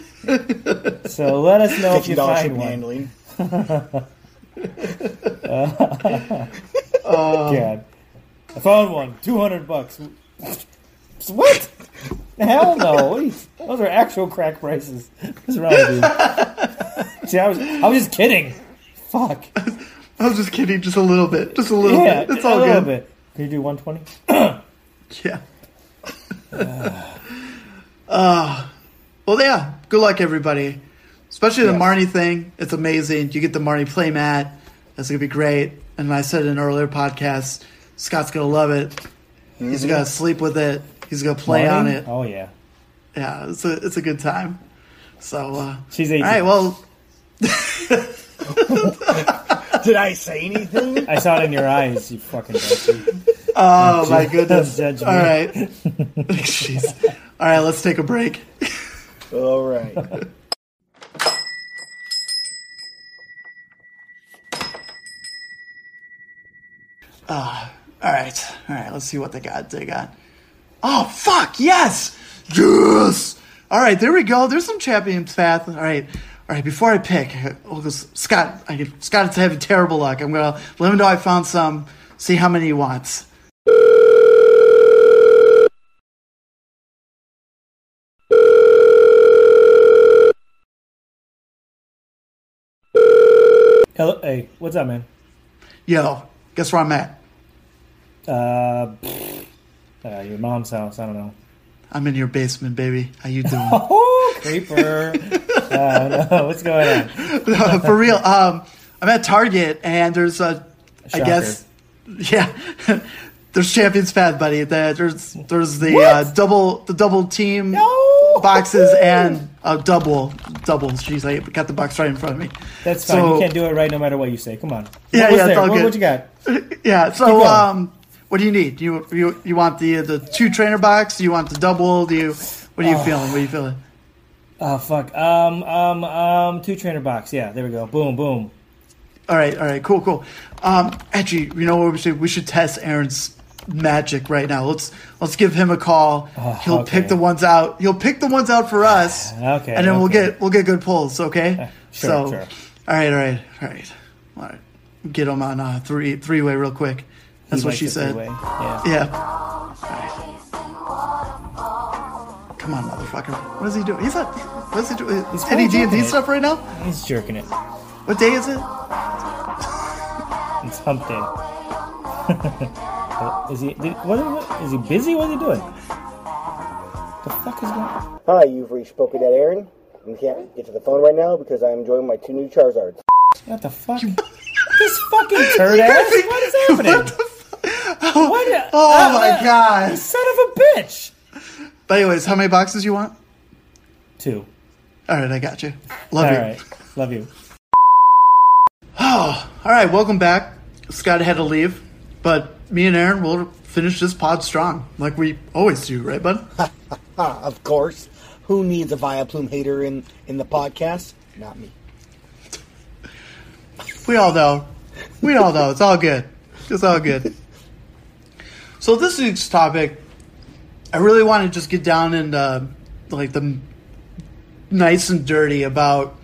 so let us know if you find one. and handling. Um, God. I found one. 200 bucks. What? Hell no. What are you- those are actual crack prices. What's wrong with? See, I was, I was just kidding. Fuck. I was just kidding, just a little bit, just a little Yeah, bit. It's all little good. bit. Can you do 120? Yeah. uh, well, yeah. Good luck, everybody. Especially the Yes. Marnie thing. It's amazing. You get the Marnie playmat. That's gonna be great. And I said in an earlier podcast, Scott's gonna love it. He's Mm-hmm. gonna sleep with it. He's gonna play on it. Oh, yeah. Yeah, it's a it's a good time. So, uh, She's all 18. right. Well, Did I say anything? I saw it in your eyes, you fucking bastard. oh my goodness. Judge me. All right. Jeez. All right. Let's take a break. All right. Ah, all right, all right. Let's see what they got. They got. Oh fuck! Yes, yes. All right, there we go. There's some champions path. All right, all right. Before I pick, this- Scott, I, Scott is having terrible luck. I'm gonna let him know I found some. See how many he wants. Hello, hey, what's up, man? Yo, guess where I'm at? Uh, pfft, uh, your mom's house. I don't know. I'm in your basement, baby. How you doing? Oh, creeper. uh, no, what's going on? For real. Um, I'm at Target and there's a, I guess, yeah. there's Champions Path, buddy. The- There's there's the uh, double the double team No! boxes and uh, double doubles. Jeez, I got the box right in front of me. That's fine. So- you can't do it right no matter what you say. Come on. Yeah, yeah, it's there? what, good. what you got? Yeah. So um, what do you need? Do you you you want the the two trainer box? Do you want the double? Do you what are you feeling? What are you feeling? Oh fuck. Um um um two trainer box. Yeah, there we go. Boom boom. All right, all right, cool, cool. Um, actually, you know what we should we should test Aaron's magic right now. Let's let's give him a call. Oh, He'll okay. pick the ones out. He'll pick the ones out for us. Okay, and then we'll get we'll get good pulls. Okay. sure, so, sure. all right, all right, all right, all right. Get him on uh, three three way real quick. That's He what she said. three-way. Yeah. Yeah. Come on, motherfucker. What is he doing? He's not. What is he doing? He's Any D and D it. stuff right now? He's jerking it. What day is it? It's hump day. is he? Did, what, what, is he busy? What's he doing? The fuck is going? on? Hi, you've reached Pokedad Aaron. I can't get to the phone right now because I'm enjoying my two new Charizards. What the fuck? this fucking turd ass. What is happening? What the fuck? What the- Oh uh, my uh, god. Son of a bitch. But anyways, how many boxes you want? Two. All right, I got you. Love All you. right. Love you. Oh, All right, welcome back. Scott had to leave, but me and Aaron will finish this pod strong, like we always do, right, bud? Of course. Who needs a Vileplume hater in, in the podcast? Not me. We all know. We all know. It's all good. It's all good. So this week's topic, I really want to just get down into uh, like the nice and dirty about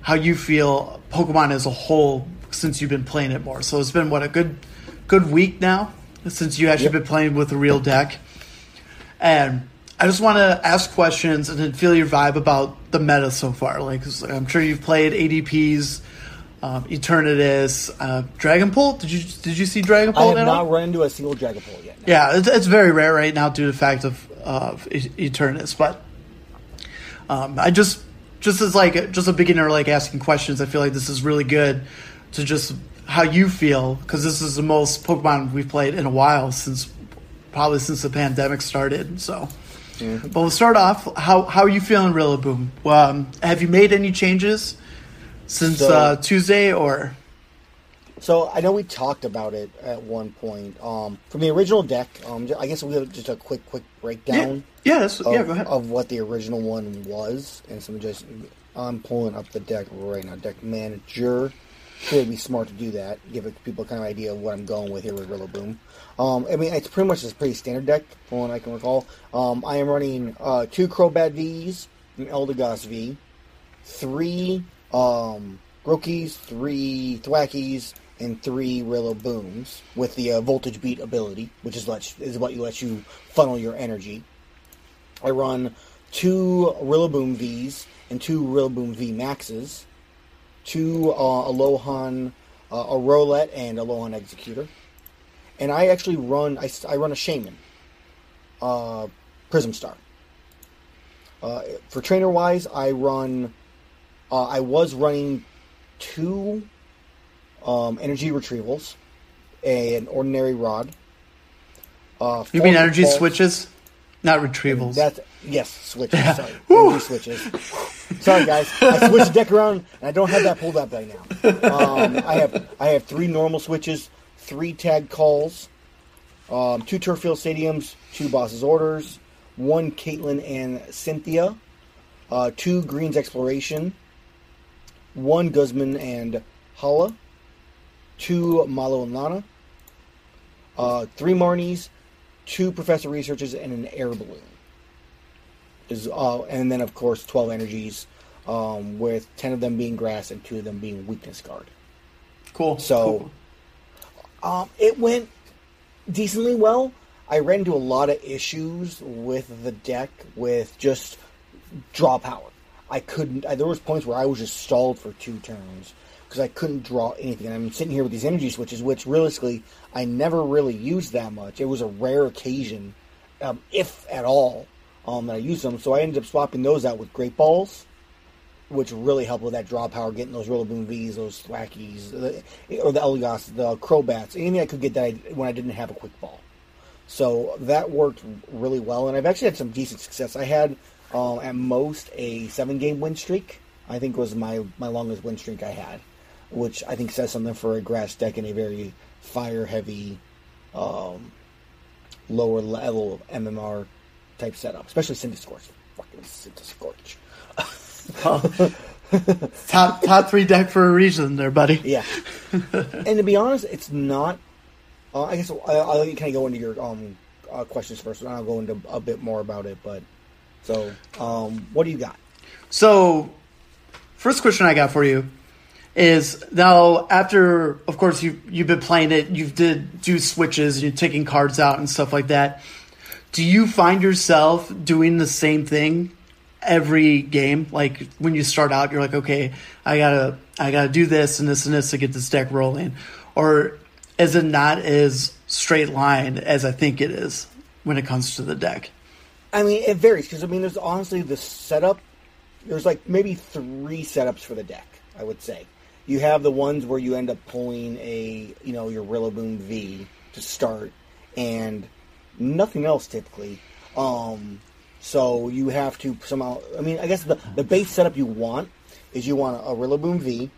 how you feel Pokemon as a whole since you've been playing it more. So it's been what a good good week now since you actually Yep. been playing with a real deck. And I just want to ask questions and then feel your vibe about the meta so far. Like I'm sure you've played ADPs, um, Eternatus, uh, Dragapult. Did you did you see Dragon I have at all? not run into a single Dragapult yet. Yeah, it's, it's very rare right now due to the fact of of E- Eternus. But um, I just just as like just a beginner like asking questions, I feel like this is really good to just how you feel because this is the most Pokemon we've played in a while since probably since the pandemic started. So. But we'll start off. How how are you feeling, Rillaboom? Um, have you made any changes since So- uh, Tuesday, or So I know we talked about it at one point. Um, from the original deck, um, I guess we'll just a quick, quick breakdown. yeah, that's, of, yeah, go ahead. of what the original one was, and some just I'm pulling up the deck right now. Deck manager. Sure, it'd be smart to do that. Give it, people kind of idea of what I'm going with here with Rillaboom. Um, I mean, it's pretty much a pretty standard deck from what I can recall. Um, I am running uh, two Crobat V's, an Eldegoss V, three um, Grookeys, three Thwackies, and three Rillabooms with the uh, Voltage Beat ability, which is, let is what you let you funnel your energy. I run two Rillaboom Vs and two Rillaboom V Maxes, two uh, Alolan, uh, a Rowlet and Alolan Executor, and I actually run I, I run a Shaymin, uh, Prism Star. Uh, for trainer wise, I run. Uh, I was running two um, energy retrievals, an ordinary rod. Uh, you mean energy pulse- switches, not retrievals? that's yes, switches. Sorry, energy switches. Sorry, guys. I switched the deck around, and I don't have that pulled up right now. Um, I have I have three normal switches, three tag calls, um, two Turffield stadiums, two bosses orders, one Caitlin and Cynthia, uh, two Green's exploration, one Guzma and Hala, two Mallow and Lana, uh, three Marnies, two Professor Researchers, and an air balloon is uh, and then of course 12 energies um, with 10 of them being grass and 2 of them being weakness guard cool. so cool. um, it went decently well i ran into a lot of issues with the deck with just draw power i couldn't I, there was points where i was just stalled for two turns because i couldn't draw anything and i'm sitting here with these energy switches which realistically i never really used that much it was a rare occasion um, if at all um, that i used them so i ended up swapping those out with great balls which really helped with that draw power, getting those Rillaboom Vs, those Thwackies, or the Elgos, the Crobats, anything I could get that I, when I didn't have a quick ball. So that worked really well, and I've actually had some decent success. I had um, at most a seven game win streak. I think was my my longest win streak I had, which I think says something for a grass deck in a very fire heavy, um, lower level MMR type setup, especially Centiskorch. Fucking Centiskorch. top top three deck for a reason, there, buddy. Yeah. and to be honest, it's not. Uh, I guess I'll, I'll let you kind of go into your um, uh, questions first, and I'll go into a bit more about it. But so, um, what do you got? So, first question I got for you is now after, of course, you you've been playing it, You've did do switches, you're taking cards out and stuff like that. Do you find yourself doing the same thing every game? Like when you start out, you're like, okay, I gotta I gotta do this and this and this to get this deck rolling, or is it not as straight line as I think it is when it comes to the deck? I mean, it varies because I mean, there's honestly the setup. There's like maybe three setups for the deck. I would say you have the ones where you end up pulling a you know your Rillaboom V to start and nothing else typically. Um, so you have to somehow. I mean, I guess the the base setup you want is you want a Rillaboom V,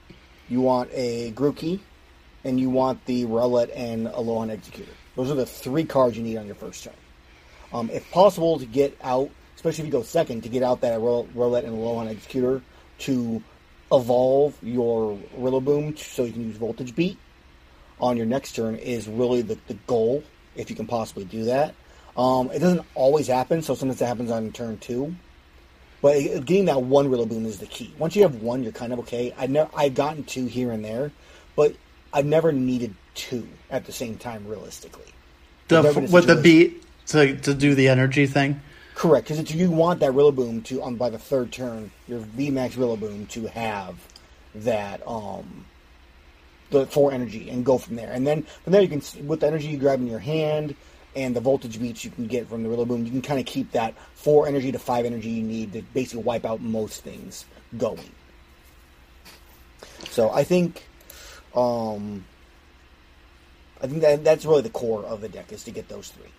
you want a Grookey, and you want the Rowlet and Alolan Executor. Those are the three cards you need on your first turn. Um, if possible, to get out, especially if you go second, to get out that Rowlet and Alolan Executor to evolve your Rillaboom so you can use Voltage Beat on your next turn is really the, the goal, if you can possibly do that. Um, it doesn't always happen, so sometimes it happens on turn two. But getting that one Rillaboom is the key. Once you have one, you're kind of okay. I never, I've gotten two here and there, but I've never needed two at the same time, realistically. The, Never been a with the situation. To to do the energy thing. Correct, because you want that Rillaboom to, um, by the third turn, your VMAX Rillaboom to have that, um, the four energy and go from there. And then from there, you can, with the energy you grab in your hand and the voltage beats you can get from the Rillaboom, you can kind of keep that four energy to five energy you need to basically wipe out most things going. So I think, um, I think that that's really the core of the deck is to get those three.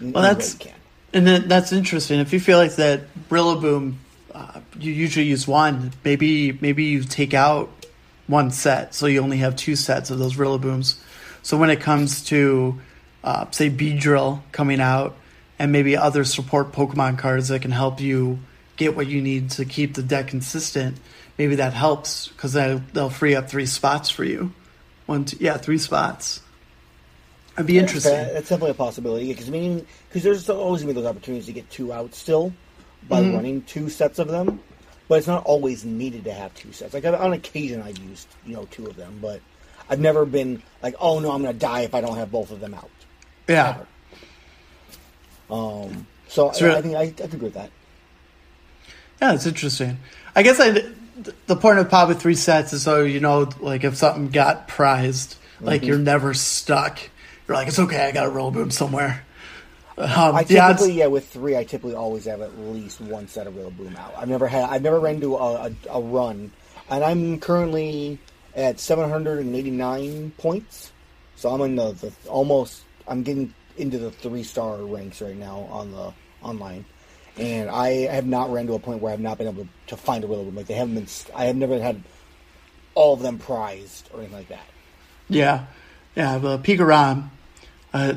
Well, that's and then that's interesting. If you feel like that Rillaboom, uh, you usually use one. Maybe maybe you take out one set, so you only have two sets of those Rillabooms. So when it comes to uh, say Drill coming out, and maybe other support Pokemon cards that can help you get what you need to keep the deck consistent, maybe that helps because they'll free up three spots for you. One, two, yeah, three spots. That'd be interesting. That- That's definitely a possibility because I mean, because there's always gonna be those opportunities to get two out still by Mm-hmm. running two sets of them, but it's not always needed to have two sets. Like on occasion, I've used you know two of them, but I've never been like, oh no, I'm gonna die if I don't have both of them out. Yeah. Um. So. I, I think I, I agree with that. Yeah, it's interesting. I guess I, the point of with three sets is so you know, like if something got prized, like you're never stuck. You're like, it's okay, I got a Rillaboom somewhere. Um, I typically, yeah, with three, I typically always have at least one set of Rillaboom out. I've never had, I've never ran into a, a, a run, and I'm currently at 789 points, so I'm in the, the almost, I'm getting into the three star ranks right now on the online, and I have not ran to a point where I've not been able to, find a Rillaboom. Like they haven't been, I have never had all of them prized or anything like that. Yeah, yeah. But Pikarom, uh,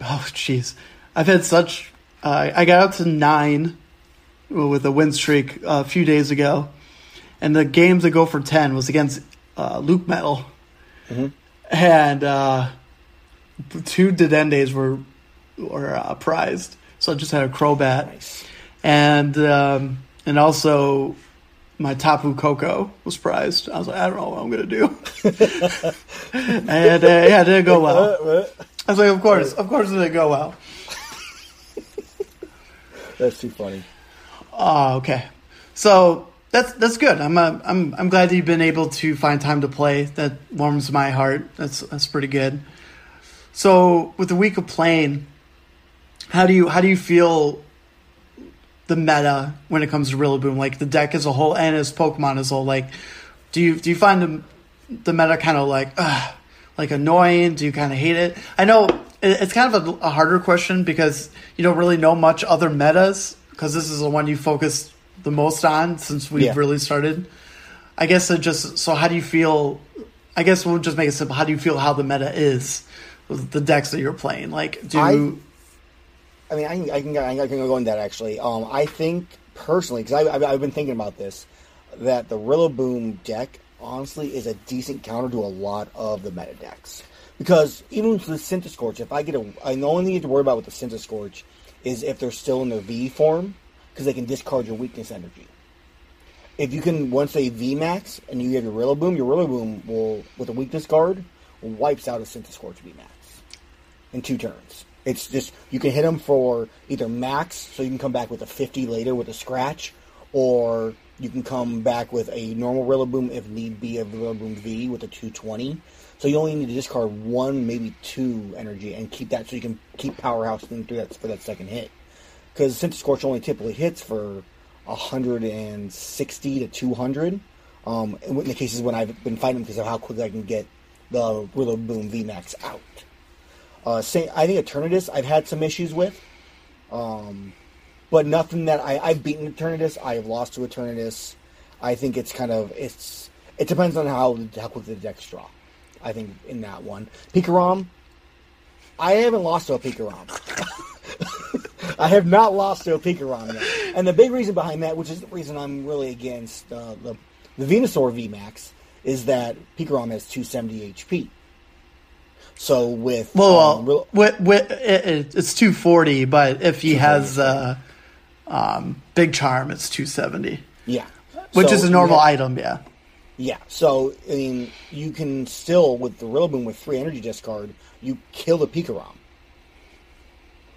oh jeez, I've had such. Uh, I got up to nine with a win streak a few days ago, and the game to go for ten was against uh, Lucmetal, and uh, two Dedennes were were uh, prized. So I just had a Crobat, Nice. and um, and also my Tapu Koko was prized. I was like, I don't know what I'm gonna do, and uh, yeah, it didn't go well. I was like, of course, of course, it didn't go well. That's too funny. Oh, okay. So that's that's good. I'm uh, I'm I'm glad that you've been able to find time to play. That warms my heart. That's that's pretty good. So with the week of playing, how do you how do you feel the meta when it comes to Rillaboom? Like the deck as a whole and as Pokemon as a whole. Like, do you do you find the the meta kind of like uh, like annoying? Do you kind of hate it? I know it's kind of a, a harder question because you don't really know much other metas because this is the one you focus the most on since we've Yeah. really started. I guess it just so how do you feel? I guess we'll just make it simple. How do you feel how the meta is with the decks that you're playing? Like, do I- I mean, I can, I can, I can go into that actually. Um, I think personally, because I've, I've been thinking about this. that the Rillaboom deck honestly is a decent counter to a lot of the meta decks. Because even with the Centiskorch, if I get a, I only have to worry about with the Centiskorch is if they're still in their V form, because they can discard your weakness energy. If you can once they V max and you have your Rillaboom, your Rillaboom will with a weakness guard wipes out a Centiskorch V max in two turns. It's just you can hit them for either max, so you can come back with a 50 later with a scratch, or you can come back with a normal Rillaboom if need be a Rillaboom V with a 220. So you only need to discard one, maybe two energy, and keep that so you can keep powerhouse through that for that second hit. Because Centiskorch only typically hits for 160 to 200. Um, in the cases when I've been fighting because of how quickly I can get the Rillaboom VMAX out. Uh, say, I think Eternatus I've had some issues with, um, but nothing that I, I've beaten Eternatus. I have lost to Eternatus. I think it's kind of it's it depends on how how quickly the decks draw. I think in that one, Pikarom. I haven't lost to a Pikarom. I have not lost to a Pikarom yet, and the big reason behind that, which is the reason I'm really against uh, the the Venusaur VMAX, is that Pikarom has 270 HP. So with Well, um, real- with, with, it, it- it's 240, but if he has uh, um, Big Charm, it's 270, yeah, which So is a normal have- item, yeah. Yeah, so I mean, you can still with the Rillaboom with free energy discard, you kill the Pikarom.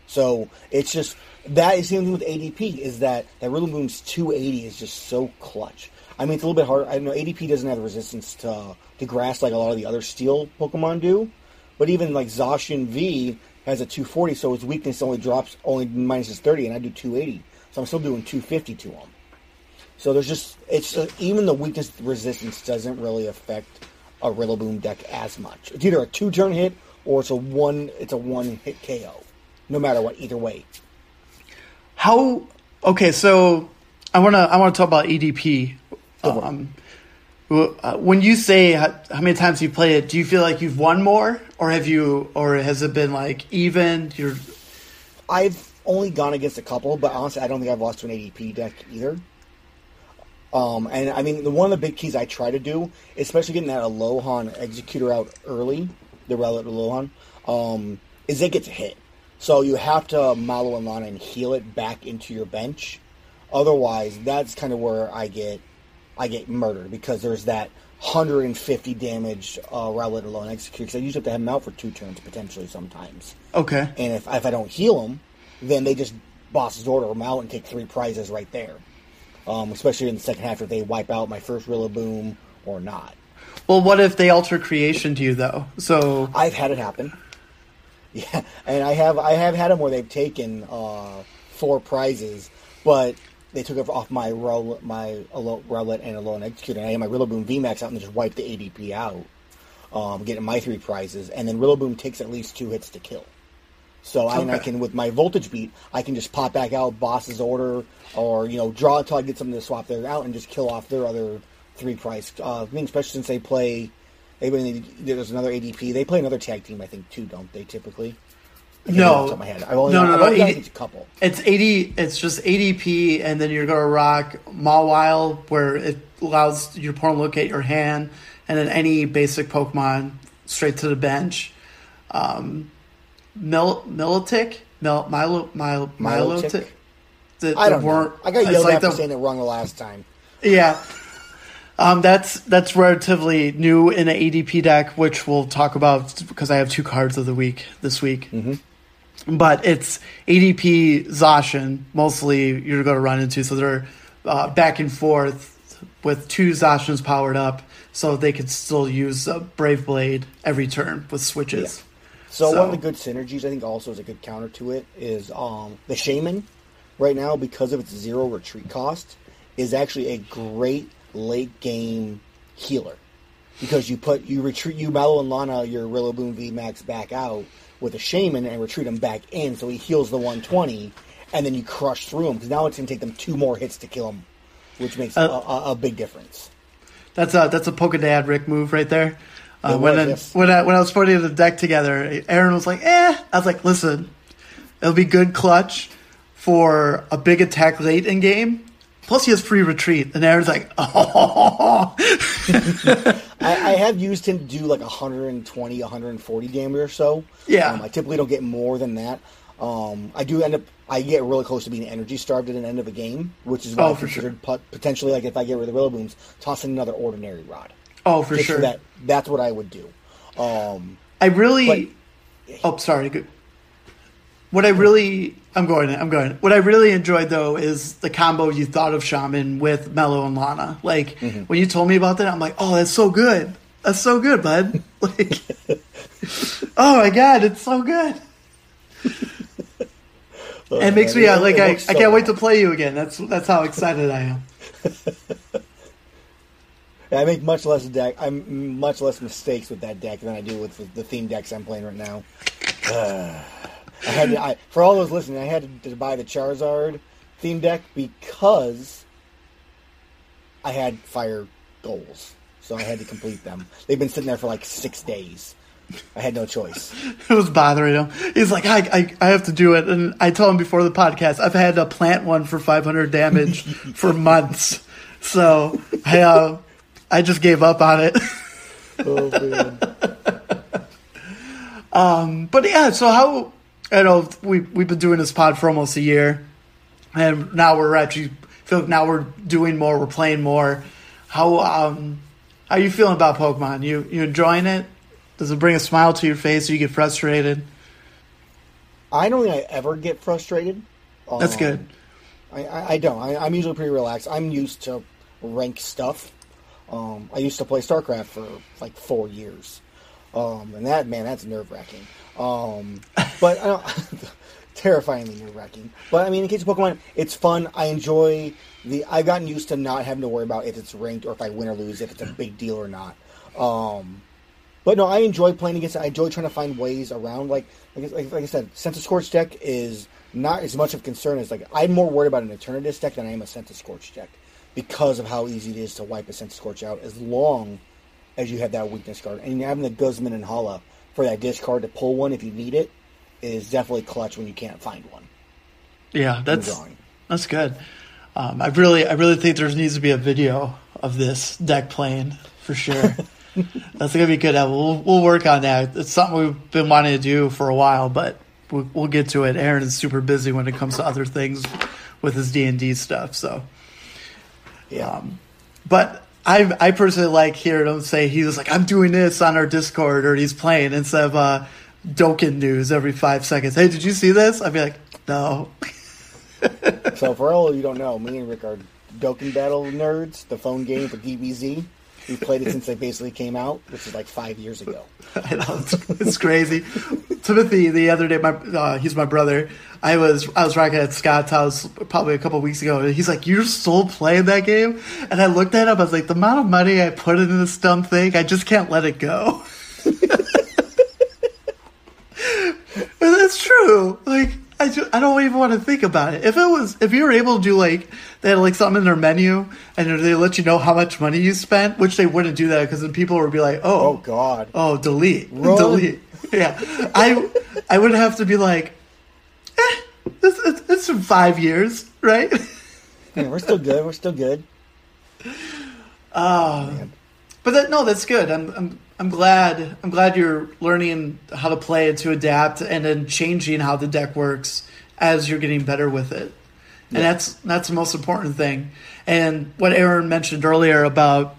So it's just that is the only thing with ADP is that that Rillaboom's 280 is just so clutch. I mean, it's a little bit hard. I know ADP doesn't have the resistance to to grass like a lot of the other Steel Pokemon do, but even like Zacian V has a 240, so its weakness only drops only minuses 30, and I do 280, so I'm still doing 250 to them. So there's just it's uh, even the weakness resistance doesn't really affect a Rillaboom deck as much. It's either a two turn hit or it's a one it's a one hit KO, no matter what. Either way, How? Okay, so I wanna I wanna talk about ADP. Um, uh, when you say how, how many times you play it, do you feel like you've won more, or have you, or has it been like even? You're I've only gone against a couple, but honestly, I don't think I've lost to an ADP deck either. Um, and I mean, the one of the big keys I try to do, especially getting that Alolan executor out early, the relic Alolan, um, is it gets hit. So you have to Mallow and Lana and heal it back into your bench. Otherwise, that's kind of where I get I get murdered because there's that 150 damage uh, relic alone execute. Because I usually have to have them out for two turns potentially sometimes. okay. And if, if I don't heal them, then they just boss's order them out and take three prizes right there. Um, especially in the second half if they wipe out my first Rillaboom or not. Well, what if they Altered Creation to you though? So I've had it happen. Yeah, and I have I have had them where they've taken uh, four prizes, but they took it off my roll my Rowlet and Alolan Executor. And I had my Rillaboom VMAX out and just wiped the ADP out, um, getting my three prizes. And then Rillaboom takes at least two hits to kill. So I, and I can with my voltage beat, I can just pop back out boss's order, or you know draw until I get something to swap there out and just kill off their other three price uh, things. Especially since they play, they there's another ADP. They play another tag team, I think too, don't they? Typically. I No. remember off the top my head. I've only, No, no, no, only gone 80 against a couple. It's eighty. It's just ADP, and then you're gonna rock Mawile, where it allows your opponent to locate your hand, and then any basic Pokemon straight to the bench. Um, Mil Milotic, Mil Milo Milo Milotic? Milotic. The, I don't know. I got yelled like at for the- saying it wrong the last time. Yeah. Um, that's that's relatively new in an ADP deck, which we'll talk about because I have two cards of the week this week. Mm-hmm. But it's ADP Zacian mostly you're going to run into, so they're uh, back and forth with two Zacians powered up, so they could still use a Brave Blade every turn with switches. So, So- one of the good synergies I think also is a good counter to it is um, the Shaymin right now because of its zero retreat cost is actually a great late game healer because you put you retreat you Mallow and Lana your Rillaboom V Max back out with a Shaymin and retreat him back in so he heals the 120 and then you crush through him because now it's going to take them two more hits to kill him which makes Uh, a, a, big difference. That's a that's a Pokedad Rick move right there. Uh, when was, I, yes. when I when I was putting the deck together, Aaron was like, "Eh." I was like, "Listen, it'll be good clutch for a big attack late in game, Plus, he has free retreat, and Aaron's like, oh. I, I have used him to do like 120, 140 damage or so. Yeah. Um, I typically don't get more than that. Um, I do end up, I get really close to being energy starved at an end of a game, which is what Oh, I considered pot- potentially like if I get rid of the Booms, tossing another ordinary rod. Oh, for Just sure. that, that's what I would do. Um, I really. oh, sorry. Good. What I really, I'm going. I'm going. What I really enjoyed though is the combo you thought of Shaymin with Mallow and Lana. Like Mm-hmm. when you told me about that, I'm like, oh, that's so good. That's so good, bud. Like, oh my god, it's so good. it makes me uh, like I, I can't wait to play you again. That's that's how excited I am. I make much less deck. I'm much less mistakes with that deck than I do with the, the theme decks I'm playing right now. Uh, I had to, I, for all those listening, I had to, to buy the Charizard theme deck because I had fire goals, so I had to complete them. They've been sitting there for like six days. I had no choice. It was bothering him. He's like, I, I, I have to do it. And I told him before the podcast, I've had to plant one for 500 damage for months. So I, uh, I just gave up on it. Oh man! But yeah, so how, you know we, we've been doing this pod for almost a year. And now we're actually, feel like now we're doing more, we're playing more. How, um, how are you feeling about Pokemon? You, you enjoying it? Does it bring a smile to your face or you get frustrated? I don't think I ever get frustrated. That's Um, good. I, I, I don't. I, I'm usually pretty relaxed. I'm used to rank stuff. Um, I used to play StarCraft for like four years, um, and that man, that's nerve wracking. Um, but I don't, terrifyingly nerve wracking. But I mean, in case of Pokemon, it's fun. I enjoy the. I've gotten used to not having to worry about if it's ranked or if I win or lose, if it's a big deal or not. Um, but no, I enjoy playing against it. I enjoy trying to find ways around. Like, like, like, like I said, Centiskorch deck is not as much of concern as like I'm more worried about an Eternatus deck than I am a Centiskorch deck because of how easy it is to wipe a Centiskorch out as long as you have that weakness guard. And having the Guzma and Hala for that discard to pull one if you need it is definitely clutch when you can't find one. Yeah, that's that's good. Um, I really, I really think there needs to be a video of this deck playing for sure. that's gonna be good. Uh, We'll we'll work on that. It's something we've been wanting to do for a while, but we'll, we'll get to it. Aaron is super busy when it comes to other things with his D and D stuff. So, Yeah. but I I personally like hearing him say he was like I'm doing this on our Discord or he's playing instead of uh, Dokkan news every five seconds. Hey, did you see this? I'd be like, no. so for all you don't know, me and Rick are Dokkan Battle nerds, the phone game for DBZ. We played it since they basically came out, which is like five years ago. I know it's, it's crazy. Timothy, the other day, my uh, he's my brother. I was I was rocking at Scott's house probably a couple weeks ago, and he's like, "You're still playing that game?" And I looked at him. I was like, "The amount of money I put into this dumb thing, I just can't let it go." that's true. Like I, ju- I don't even want to think about it. If it was, if you were able to do like they had like something in their menu and they let you know how much money you spent, which they wouldn't do that because then people would be like, Oh "Oh, God! Oh, delete, Run. delete. Yeah, I I would have to be like, eh, this it's, it's five years, right? Yeah, we're still good. We're still good. But that, no, that's good. I'm I'm I'm glad I'm glad you're learning how to play and to adapt and then changing how the deck works as you're getting better with it. And that's that's the most important thing. And what Aaron mentioned earlier about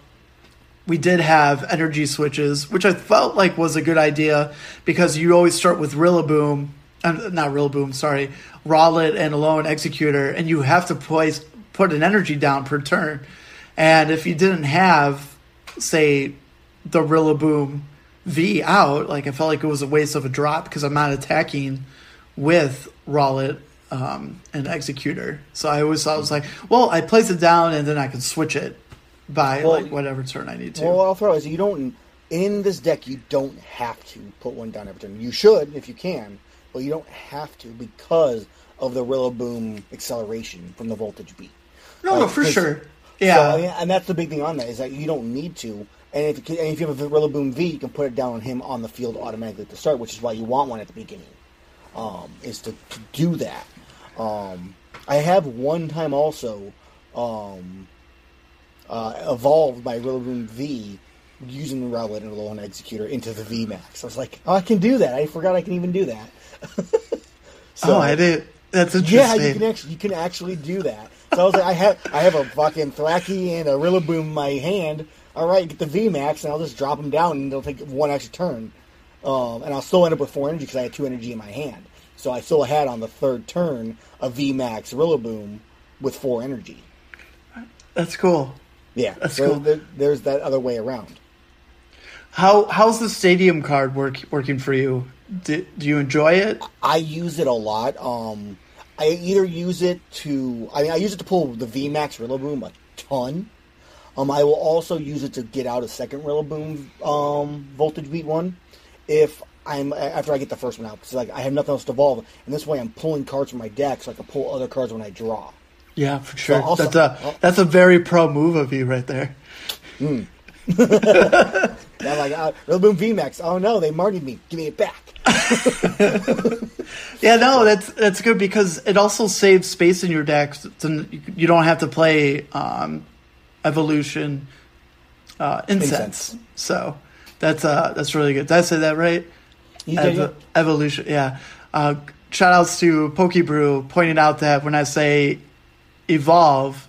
we did have energy switches, which I felt like was a good idea because you always start with Rillaboom, uh, not Rillaboom, sorry, Rowlet and Alolan Executor, and you have to place put an energy down per turn. And if you didn't have, say, the Rillaboom V out, like I felt like it was a waste of a drop because I'm not attacking with Rowlet um, and Executor. So I always thought it was like, well, I place it down and then I can switch it by Well, like whatever turn I need to. Well, I'll throw is you don't in this deck. You don't have to put one down every turn. You should if you can, but you don't have to because of the Rillaboom acceleration from the voltage beat. no, like, for sure. So, Yeah. yeah, and that's the big thing on that is that you don't need to. And if, can- and if you have a Rillaboom V, you can put it down on him on the field automatically at the start, which is why you want one at the beginning. Um, is to, to do that. Um, I have one time also um, uh, evolved my Rillaboom V using the Rowlet and Alolan Executor into the V Max. I was like, oh, I can do that. I forgot I can even do that. oh, I did. That's interesting. Yeah, you can actually you can actually do that. So I was like, I have I have a fucking Thwackey and a Rillaboom in my hand. All right, get the V Max, and I'll just drop them down, and they'll take one extra turn. Um, and I'll still end up with four energy because I had two energy in my hand. So I still had on the third turn a V Max Rillaboom with four energy. That's cool. Yeah, That's so cool. there- there's that other way around. How how's the stadium card work working for you? Do, do you enjoy it? I use it a lot. Um, I either use it to, I mean, I use it to pull the VMAX Rillaboom a ton. Um, I will also use it to get out a second Rillaboom um, voltage beat one if I'm after I get the first one out. Because like I have nothing else to evolve, and this way I'm pulling cards from my deck so I can pull other cards when I draw. Yeah, for sure. also- that's a that's a very pro move of you right there. And I'm like, uh, Rillaboom VMAX. Oh no, they martied me. Give me it back. Yeah, no, that's that's good because it also saves space in your deck. So you don't have to play um, evolution uh, incense. Incense. So that's uh that's really good. Did I say that right? Ev- evolution, yeah. Uh, shout outs to Pokebrew pointing out that when I say evolve,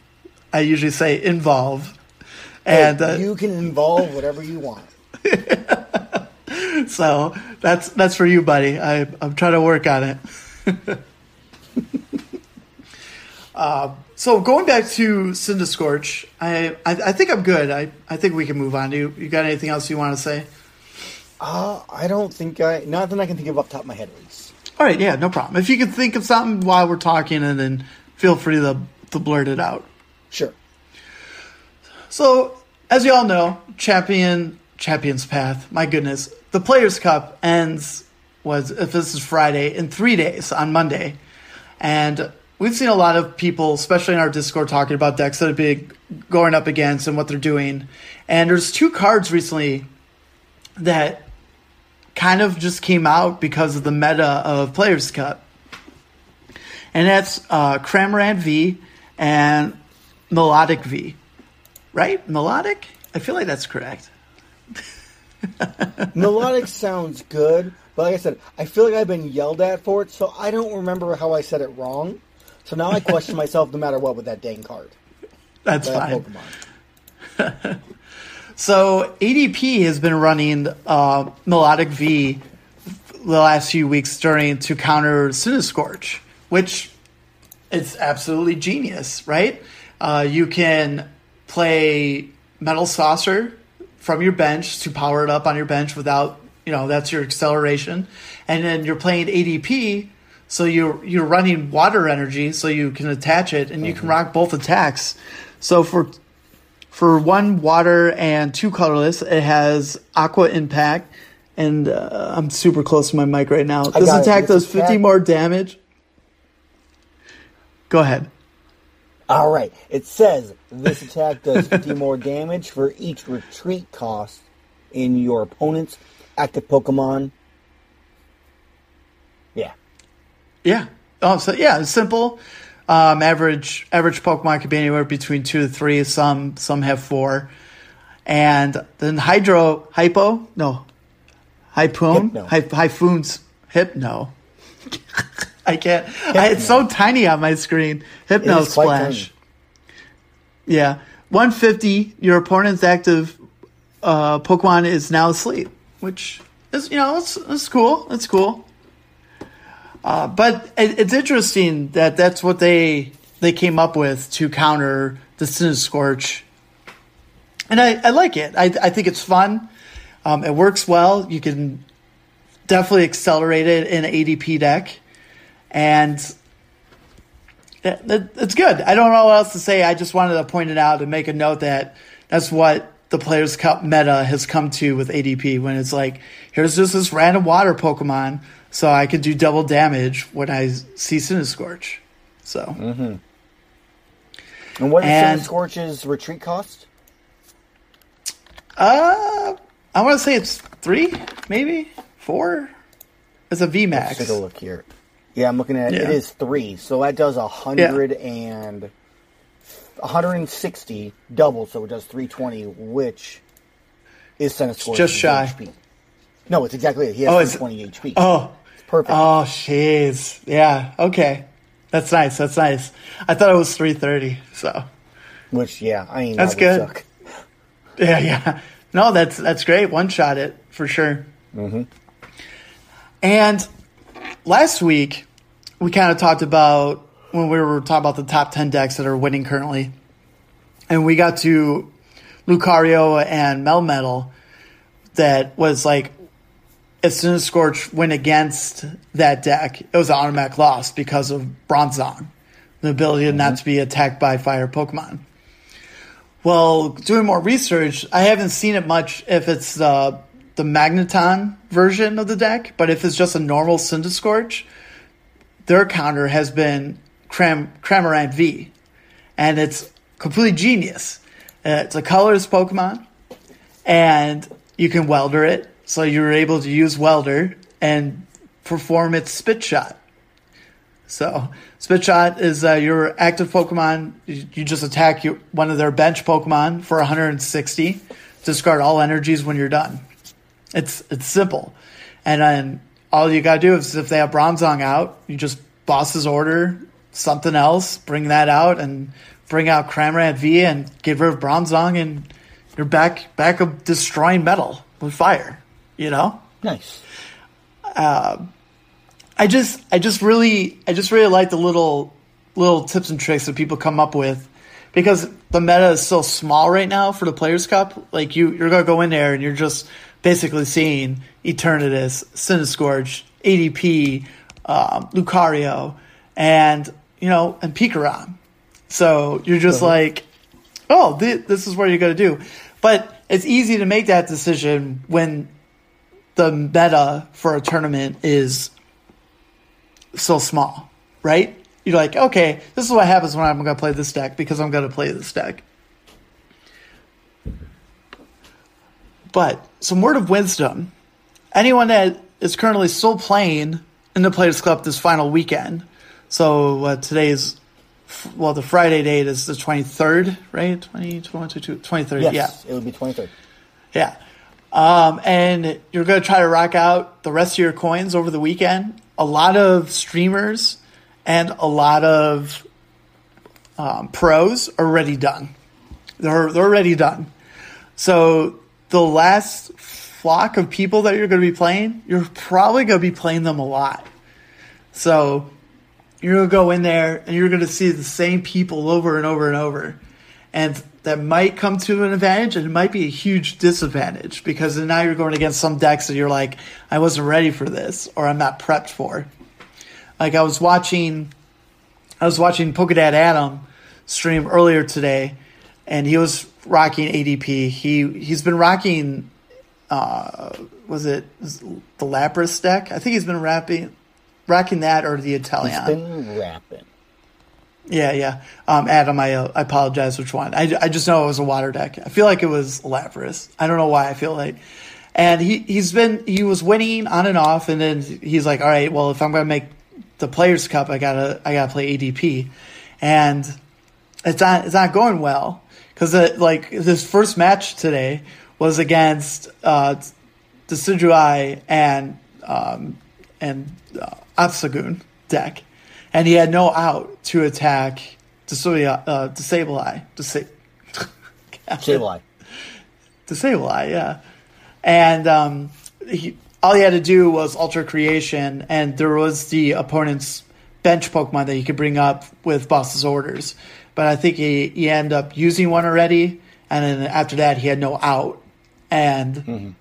I usually say involve. And uh, you can involve whatever you want. So that's that's for you, buddy. I, I'm trying to work on it. uh, so going back to Centiskorch, I, I I think I'm good. I, I think we can move on. Do you, you got anything else you want to say? Uh, I don't think I, nothing I can think of off the top of my head at least. All right, yeah, no problem. If you can think of something while we're talking, and then feel free to to blurt it out. Sure. So, as you all know, champion champions path. My goodness, the Players Cup ends was if this is Friday in three days on Monday, and we've seen a lot of people, especially in our Discord, talking about decks that have been going up against and what they're doing. And there's two cards recently that kind of just came out because of the meta of Players Cup, and that's uh, Cramorant V and Melodic V right? Melodic? I feel like that's correct. Melodic sounds good, but like I said, I feel like I've been yelled at for it, so I don't remember how I said it wrong. So now I question myself no matter what with that dang card. That's That fine. Pokemon. So ADP has been running uh, Melodic V the last few weeks during to counter Centiskorch, which it's absolutely genius, right? Uh, you can play Metal Saucer from your bench to power it up on your bench without, you know, that's your acceleration, and then you're playing ADP, so you're you're running water energy, so you can attach it and you can rock both attacks. So for for one water and two colorless, it has aqua impact, and uh, I'm super close to my mic right now. This got it. attack does 50 attack- more damage. Go ahead. All right. It says this attack does 50 more damage for each retreat cost in your opponent's active Pokemon. Yeah. Yeah. Oh, so yeah, it's simple. Um, average average Pokemon could be anywhere between two to three. Some some have four, and then Hydro Hypo no, Hypoon Hypno. Hy- Hyphoon's Hypno. I can't. I, it's so tiny on my screen. Hypno Splash. Yeah, one fifty. Your opponent's active uh, Pokemon is now asleep, which is you know it's, it's cool. It's cool. Uh, but it, it's interesting that that's what they they came up with to counter the Scorch, and I, I like it. I, I think it's fun. Um, it works well. You can definitely accelerate it in an ADP deck, and it, it- it's good. I don't know what else to say. I just wanted to point it out and make a note that that's what the Players Cup meta has come to with ADP when it's like, here's just this random water Pokemon, so I can do double damage when I see Centiskorch. So Mm-hmm. And what is And- Scorch's retreat cost? Uh, I want to say it's three, maybe four. It's a VMAX. Let's take a look here. Yeah, I'm looking at it. It Yeah. is three, so that does a hundred and 160 double, so it does 320, which is Centiskorch. just shy. HP. No, it's exactly it. He has Oh, it's- 320 HP. Oh, perfect. oh, jeez. Yeah. Okay. That's nice. That's nice. I thought it was 330. So which, yeah, I mean, That's that good. yeah, yeah. No, that's that's great. One shot it for sure. Mm-hmm. And last week we kind of talked about when we were talking about the top 10 decks that are winning currently, and we got to Lucario and Melmetal. That was like if Scorch went against that deck, it was an automatic loss because of Bronzong, the ability not to be attacked by fire Pokemon. Well, doing more research, I haven't seen it much if it's the the Magneton version of the deck, but if it's just a normal Scorch, their counter has been Cram Cramorant V, and it's completely genius. Uh, it's a colorless Pokemon, and you can welder it, so you're able to use welder and perform its spit shot. So, Spit Shot is uh, your active Pokemon. You, you just attack your, one of their bench Pokemon for 160. Discard all energies when you're done. It's it's simple, and then all you gotta do is if they have Bronzong out, you just boss's order something else, bring that out, and bring out Cramorant V and get rid of Bronzong, and you're back back of destroying metal with fire. You know. Nice. I just I just really I just really like the little little tips and tricks that people come up with because the meta is so small right now for the Players Cup. Like you you're gonna go in there and you're just basically seeing Eternatus, Centiskorch, ADP, um, Lucario, and you know and Pikarom. So you're just like, oh, th- this is what you're gonna do. But it's easy to make that decision when the meta for a tournament is so small, right? You're like, okay, this is what happens when I'm going to play this deck because I'm going to play this deck. But some word of wisdom anyone that is currently still playing in the Players Cup this final weekend, so uh, today's, well, the Friday date is the 23rd, right? 20, 22, 23rd, Yes, yeah. it would be 23rd. Yeah. Um, and you're going to try to rock out the rest of your coins over the weekend. A lot of streamers and a lot of um, pros are already done. They're, they're already done. So the last flock of people that you're going to be playing, you're probably going to be playing them a lot. So you're going to go in there and you're going to see the same people over and over and over. And that might come to an advantage and it might be a huge disadvantage because now you're going against some decks that you're like, I wasn't ready for this or I'm not prepped for. Like I was watching, I was watching Pokedad Adam stream earlier today and he was rocking ADP. He, he's been rocking, uh, was it the Lapras deck? I think he's been rapping, rocking that or the Inteleon. He's been rapping. Yeah, yeah. Um, Adam, I, uh, I apologize. Which one? I, I just know it was a water deck. I feel like it was Lapras. I don't know why. I feel like, and he he's been he was winning on and off, and then he's like, all right, well, if I'm gonna make the Players Cup, I gotta I gotta play ADP, and it's not it's not going well because like this first match today was against uh, Decidueye and um, and uh, Obstagoon deck, and he had no out to attack Disable uh, Disable Eye. Disa-. Disable Eye, yeah. And um, he, all he had to do was Altered Creation, and there was the opponent's bench Pokemon that he could bring up with Boss's orders. But I think he, he ended up using one already, and then after that he had no out. And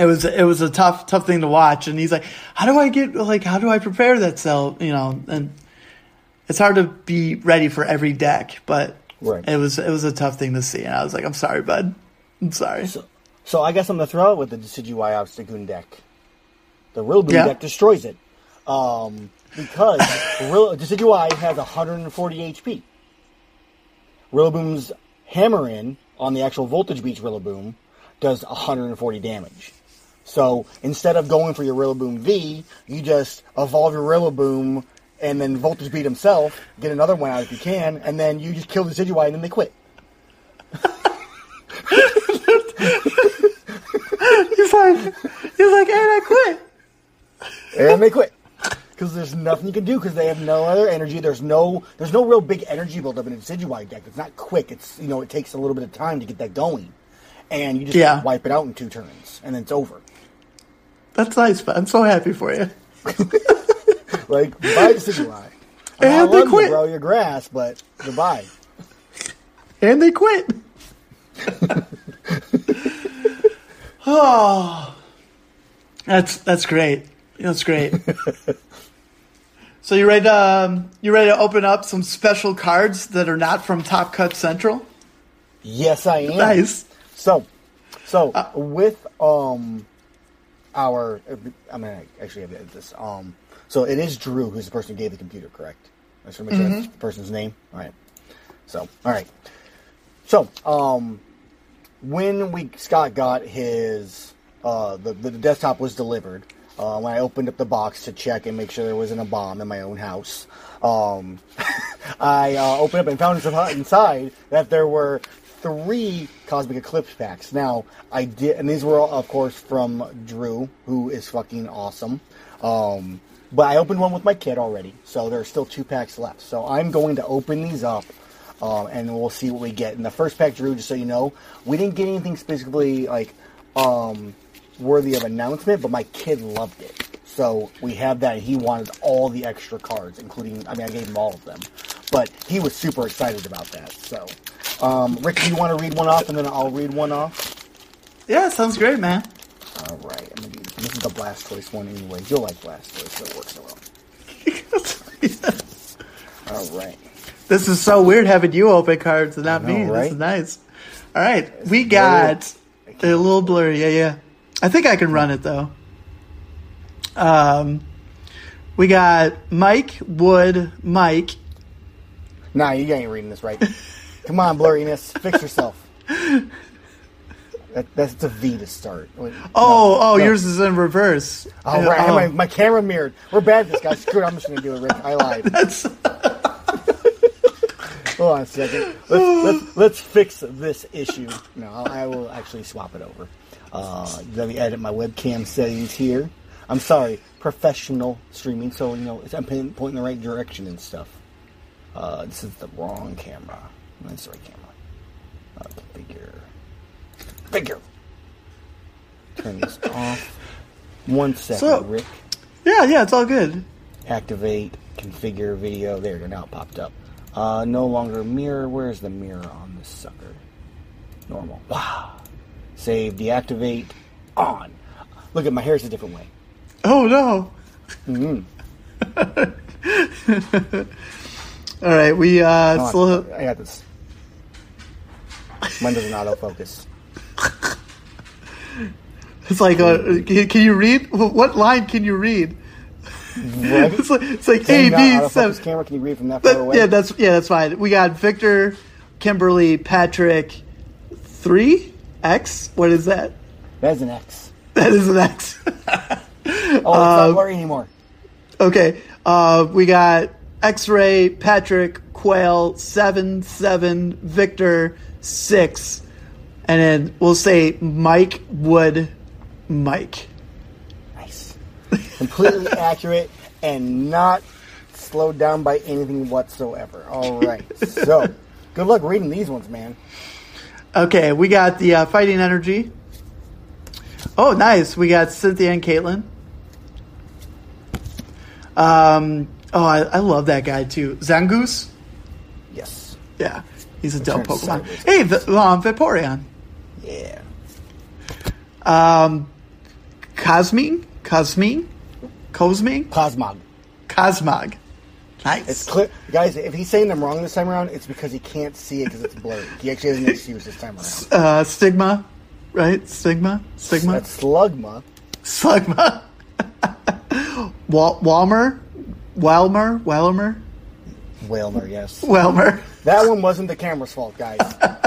it was it was a tough tough thing to watch. And he's like, "How do I get like how do I prepare that cell?" You know, and it's hard to be ready for every deck, but Right. it was it was a tough thing to see. And I was like, "I'm sorry, bud. I'm sorry." So I guess I'm gonna throw it with the Decidueye Obstagoon deck. The Rillaboom Yeah. deck destroys it. Um, because Rill- Decidueye has 140 HP. Rillaboom's Hammer In on the actual Voltage Beat Rillaboom does 140 damage. So instead of going for your Rillaboom V, you just evolve your Rillaboom and then Voltage beat himself, get another one out if you can, and then you just kill the Decidueye and then they quit. He's like, he's like, and I quit. and they quit because there's nothing you can do because they have no other energy. There's no there's no real big energy buildup in a Decidueye deck. It's not quick. It's you know it takes a little bit of time to get that going, and you just Yeah. wipe it out in two turns, and then it's over. That's nice, but I'm so happy for you. Like goodbye. I And love they you, quit. bro. Your grass, but goodbye. And they quit. oh, that's that's great. That's great. so you ready to um, you ready to open up some special cards that are not from Top Cut Central? Yes, I am. Nice. So, so Uh, with um our, I mean, gonna actually have this. Um, so it is Drew who's the person who gave the computer, correct? I just want to make sure that's the person's name. All right. So, all right. So, um, when we Scott got his uh the the desktop was delivered. Uh, when I opened up the box to check and make sure there wasn't a bomb in my own house, um, I uh, opened up and found inside that there were three Cosmic Eclipse packs. Now, I did, and these were, all, of course, from Drew, who is fucking awesome. Um, but I opened one with my kid already, so there are still two packs left. So I'm going to open these up, um, and we'll see what we get. In the first pack, Drew, just so you know, we didn't get anything specifically like um, worthy of announcement, but my kid loved it. So we have that, and he wanted all the extra cards, including, I mean, I gave him all of them. But he was super excited about that. So, um, Rick, do you want to read one off, and then I'll read one off? Yeah, sounds great, man. All right. Do, this is the Blastoise one anyway. You'll like Blastoise, so it works so well. All right. this is so weird having you open cards and not know, me. right? This is nice. All right, we got a little blurry. Yeah, yeah. I think I can run it though. Um, we got Mike Wood. Mike. Nah, you ain't reading this right. Come on, blurriness. Fix yourself. That, that's a V to start. Wait, Oh, no, oh, no. yours is in reverse. Oh, right. Oh. my, my camera mirrored. We're bad at this, guys. Screw it. I'm just going to do it, Rick. I lied. That's Hold on a second. Let's, let's, let's fix this issue. No, I will actually swap it over. Uh, let me edit my webcam settings here. I'm sorry, professional streaming, so you know I'm pointing the right direction and stuff. Uh, this is the wrong camera. That's the right camera. Uh, configure. Configure. Turn this off. One second, So- Rick. yeah, yeah. It's all good. Activate, configure video. There you go. Now it popped up. Uh, no longer mirror. Where's the mirror on this sucker? Normal. Wow. Save, deactivate, on. Look at my hair's a different way. Oh no. Mhm. All right, we uh, Come on, a I got this. Mine doesn't autofocus. it's like uh, can, you read? What line can you read? It's like it's like A B seven. camera? Can you read from that far away? yeah, that's yeah, that's fine. We got Victor, Kimberly, Patrick, three X. What is that? That's an X. That is an X. Oh, it's not blurry anymore. okay, uh, we got X-ray, Patrick, Quail, seven, seven, Victor, six, and then we'll say Mike Wood, Mike. Nice. Completely accurate and not slowed down by anything whatsoever. All right. So, good luck reading these ones, man. Okay, we got the uh, fighting energy. Oh, nice. We got Cynthia and Caitlin. Um. Oh, I, I love that guy too. Zangoose. Yes. Yeah, he's a dope Pokemon. Hey, v- um, Vaporeon. Yeah. Um, Cosmine, Cosmine, Cosmine, Cosmog. Cosmog. Nice. It's clear, guys. If he's saying them wrong this time around, it's because he can't see it because it's blurry. He actually has an excuse this time around. uh, Stigma, right? Stigma, Stigma, That's Slugma. Slugma. Wal- Walmer, Walmer, Walmer, Whalmer, yes. Walmer. That one wasn't the camera's fault, guys.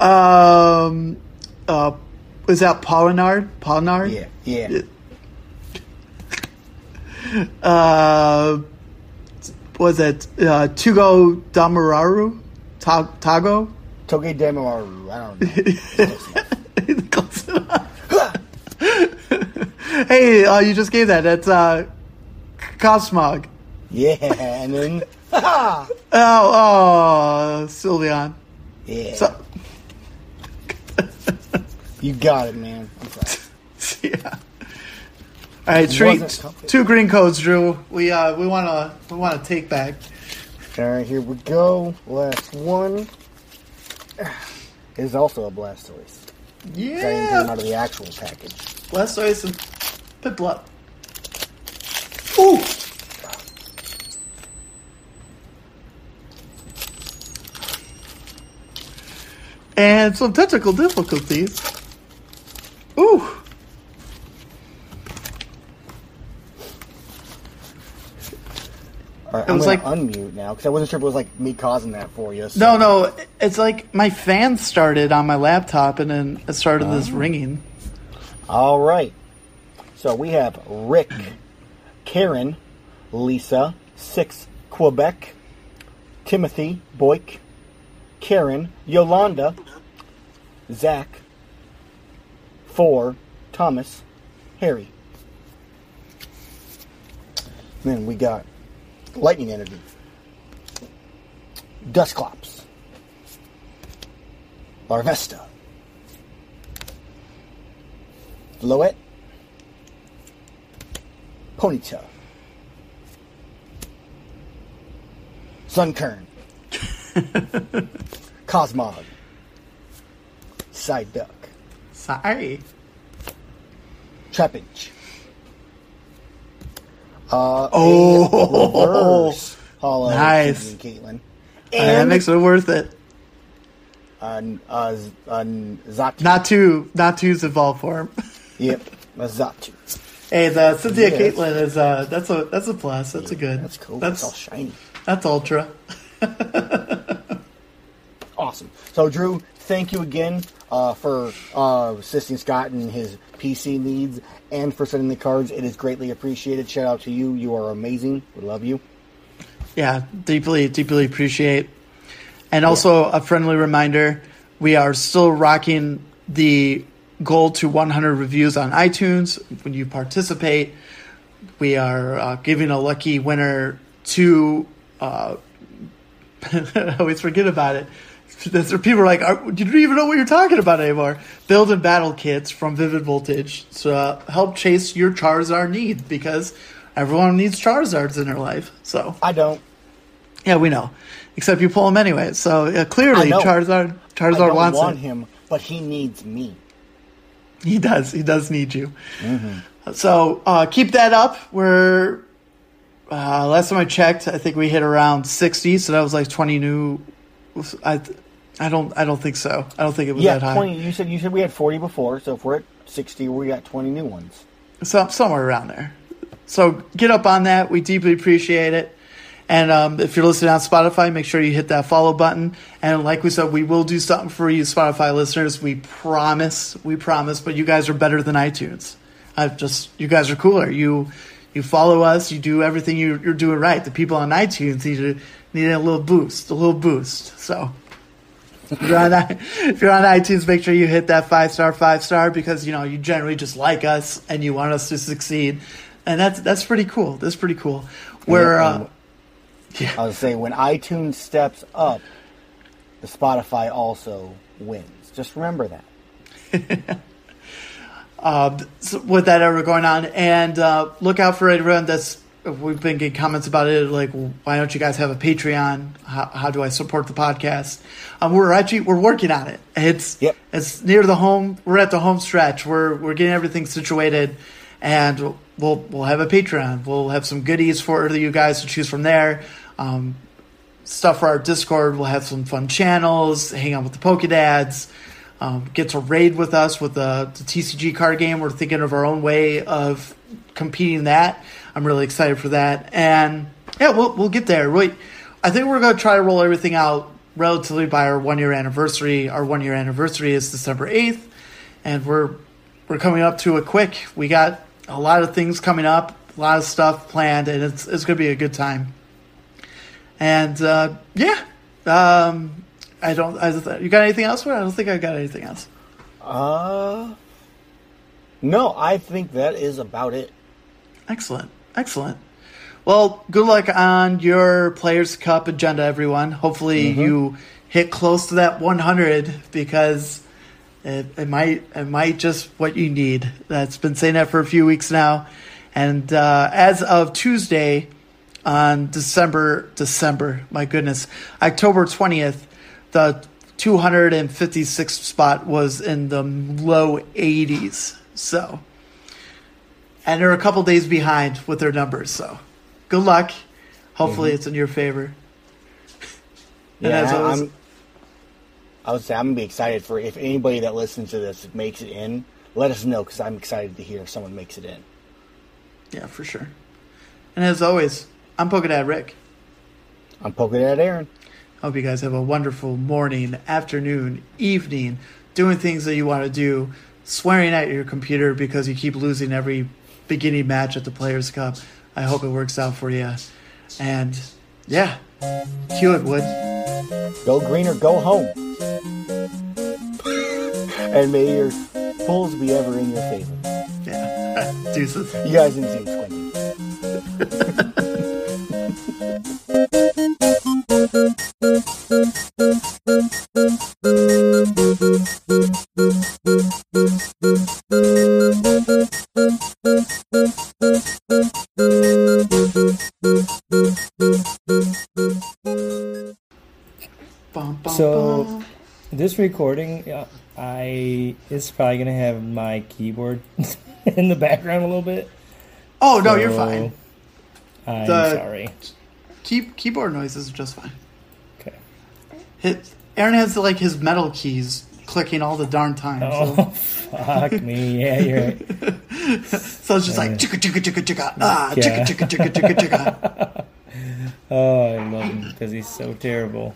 Um, uh, is that Pollinard? Pollinard? Yeah, yeah. uh, was it uh, Tugo Damararu? Ta- Tago? Togedemaru. I don't know. Close enough. Hey, uh, you just gave that. That's uh, Cosmog. yeah, and then. Oh, oh, Sylveon. yeah. So, you got it, man. I'm sorry. yeah. All right, three, two green codes, Drew. We uh, we want to we want to take back. All right, here we go. Last one is also a Blastoise. I didn't get him Yeah, out of the actual package. Blastoise and Piplup. Ooh. And some technical difficulties. Ooh. Right, I'm was like- unmute now because I wasn't sure if it was like me causing that for you. so- No, no, it's like my fan started on my laptop and then it started this ah. ringing. All right. So we have Rick, Karen, Lisa, Six, Quebec, Timothy, Boyk, Karen, Yolanda, Zach, Four, Thomas, Harry. then we got Lightning Energy, Dusclops, Larvesta, Loet, Ponyta, Sunkern, Cosmog, Psyduck, Sorry. Trapinch. Uh, Oh. a reverse holo Nice. Caitlin. And that And makes it worth it. uh, uh, Z- uh, Xatu. Not two, not two's evolved form. Yep, a Xatu. hey, the Cynthia Yes. Caitlin is uh, that's a that's a plus. That's a good. That's cool. That's That's all shiny. that's ultra. Awesome. So, Drew, thank you again uh, for uh, assisting Scott in his PC needs and for sending the cards. It is greatly appreciated. Shout out to you. You are amazing. We love you. Yeah, deeply, deeply appreciate. And also a friendly reminder: we are still rocking the goal to 100 reviews on iTunes. When you participate, we are uh, giving a lucky winner to. Uh, I always forget about it. That's where people are like, are, "You don't even know what you're talking about anymore." Build and battle kits from Vivid Voltage to uh, help chase your Charizard need because everyone needs Charizards in their life. So I don't. yeah, we know. Except you pull him anyway. So uh, clearly. Charizard I Charizard don't wants want it. him, but he needs me. He does. He does need you. Mm-hmm. So uh, keep that up. We're uh, last time I checked, I think we hit around sixty. So that was like twenty new. I I don't I don't think so. I don't think it was Yeah, that high. twenty. You said you said we had forty before, so if we're at sixty, we got twenty new ones. So somewhere around there. So get up on that. We deeply appreciate it. And um, if you're listening on Spotify, make sure you hit that follow button. And like we said, we will do something for you, Spotify listeners. We promise. We promise. But you guys are better than iTunes. I just you guys are cooler. You you follow us. You do everything you, you're doing right. The people on iTunes need to, need a little boost, a little boost. So if you're on if you're on iTunes, make sure you hit that five star, five star because you know you generally just like us and you want us to succeed, and that's that's pretty cool. That's pretty cool. Where Yeah, uh, and- I was saying when iTunes steps up, the Spotify also wins. Just remember that. uh, so with that ever going on, and uh, look out for everyone that's. We've been getting comments about it, like, why don't you guys have a Patreon? How, how do I support the podcast? Um, we're actually we're working on it. It's Yep. it's near the home. We're at the home stretch. We're we're getting everything situated, and we'll we'll have a Patreon. We'll have some goodies for you guys to choose from there. Um, stuff for our Discord. We'll have some fun channels. Hang out with the Pokedads. Um, get to raid with us with the, the TCG card game. We're thinking of our own way of competing that. I'm really excited for that. And yeah, we'll we'll get there. Wait, I think we're gonna try to roll everything out relatively by our one year anniversary. Our one year anniversary is December eighth, and we're we're coming up to it quick. We got a lot of things coming up. a lot of stuff planned, and it's it's gonna be a good time. And uh, yeah, um, I don't. I, you got anything else? For I don't think I got anything else. Uh, no, I think that is about it. Excellent, excellent. Well, good luck on your Players Cup agenda, everyone. Hopefully, you hit close to that 100 because it, it might it might just what you need. That's been saying that for a few weeks now, and uh, as of Tuesday on December December, my goodness, October 20th, the 256th spot was in the low 80s. So, and they're a couple days behind with their numbers. So, good luck. Hopefully, mm-hmm. it's in your favor. And Yeah, as always- I'm. I would say I'm gonna be excited for if anybody that listens to this makes it in. Let us know because I'm excited to hear if someone makes it in. Yeah, for sure. And as always, I'm Pokedad Rick. I'm at Aaron. Hope you guys have a wonderful morning, afternoon, evening, doing things that you want to do, swearing at your computer because you keep losing every beginning match at the Players' Cup. I hope it works out for you. And yeah, cue it, Wood. Go green or go home. and may your pulls be ever in your favor. Yeah, deuces. You guys didn't see it squinting. This recording, uh, I is probably gonna have my keyboard in the background a little bit. oh no, you're fine. I'm The- sorry. Keep keyboard noises are just fine. Okay. Hit, Aaron has like his metal keys clicking all the darn time. Oh fuck me! Yeah, you're right. So, so it's just like chicka chicka chicka chicka ah Yeah. chicka chicka chicka chicka chicka. Oh, I love him because he's so terrible.